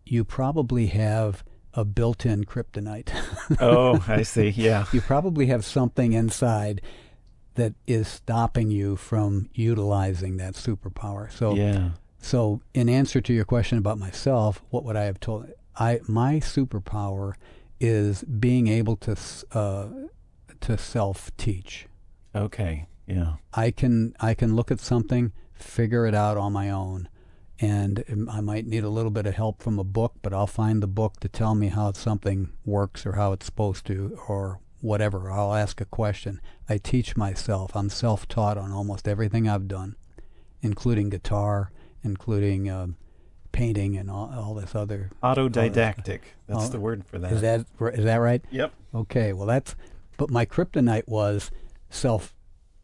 you probably have a built-in kryptonite. oh, I see. Yeah. you probably have something inside that is stopping you from utilizing that superpower. So yeah. So in answer to your question about myself, what would I have told I my superpower is being able to uh, to self teach. Okay. Yeah. I can I can look at something, figure it out on my own, and I might need a little bit of help from a book, but I'll find the book to tell me how something works or how it's supposed to or whatever. I'll ask a question. I teach myself. I'm self-taught on almost everything I've done, including guitar, including um, painting and all, all this other autodidactic. That's the word for that. Is that is that right? Yep. Okay. Well, that's. But my kryptonite was self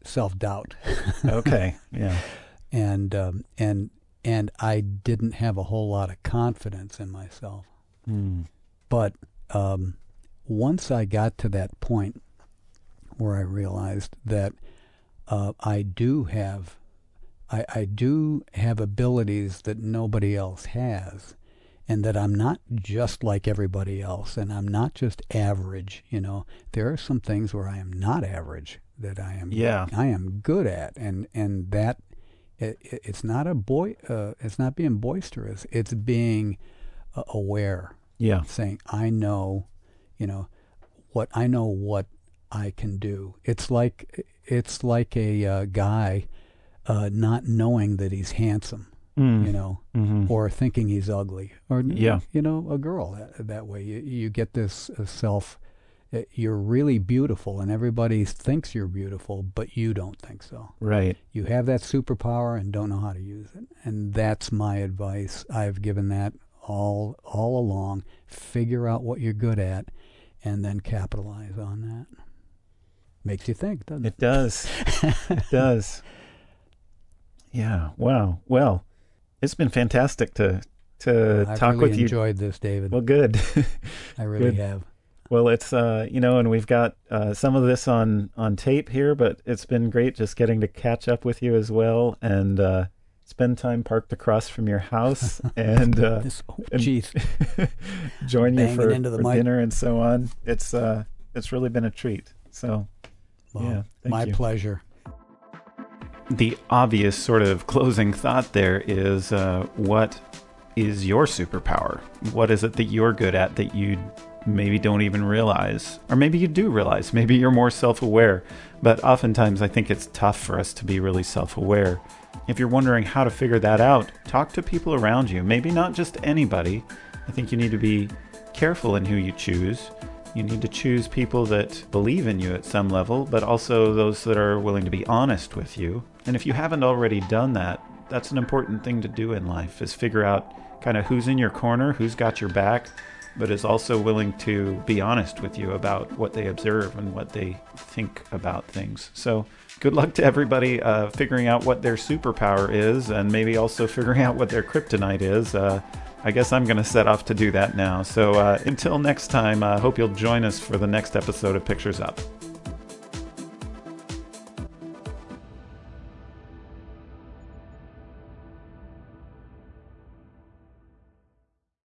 self doubt. okay. Yeah. And um, and and I didn't have a whole lot of confidence in myself. Mm. But um, once I got to that point where I realized that uh, I do have I, I do have abilities that nobody else has and that I'm not just like everybody else and I'm not just average, you know. There are some things where I am not average that I am yeah. I am good at and and that it, it, it's not a boy uh, it's not being boisterous, it's being uh, aware. Yeah. Saying I know, you know, what I know what I can do. It's like it's like a uh, guy uh, not knowing that he's handsome, mm. you know, mm-hmm. or thinking he's ugly, or yeah. you know, a girl that, that way. You you get this uh, self. Uh, you're really beautiful, and everybody thinks you're beautiful, but you don't think so. Right. You have that superpower and don't know how to use it, and that's my advice. I've given that all all along. Figure out what you're good at, and then capitalize on that. Makes you think, doesn't it? It does. it does. Yeah. Wow. Well, it's been fantastic to to I've talk really with you. I enjoyed this, David. Well, good. I really good. have. Well, it's uh, you know, and we've got uh, some of this on on tape here, but it's been great just getting to catch up with you as well and uh, spend time parked across from your house and uh, this, oh, jeez, join you for, into the for mic. dinner and so on. It's uh, it's really been a treat. So, well, yeah, my you. pleasure. The obvious sort of closing thought there is uh, what is your superpower? What is it that you're good at that you maybe don't even realize? Or maybe you do realize. Maybe you're more self aware. But oftentimes I think it's tough for us to be really self aware. If you're wondering how to figure that out, talk to people around you. Maybe not just anybody. I think you need to be careful in who you choose. You need to choose people that believe in you at some level, but also those that are willing to be honest with you. And if you haven't already done that, that's an important thing to do in life is figure out kind of who's in your corner, who's got your back, but is also willing to be honest with you about what they observe and what they think about things. So, good luck to everybody uh, figuring out what their superpower is and maybe also figuring out what their kryptonite is. Uh, I guess I'm going to set off to do that now. So, uh, until next time, I hope you'll join us for the next episode of Pictures Up.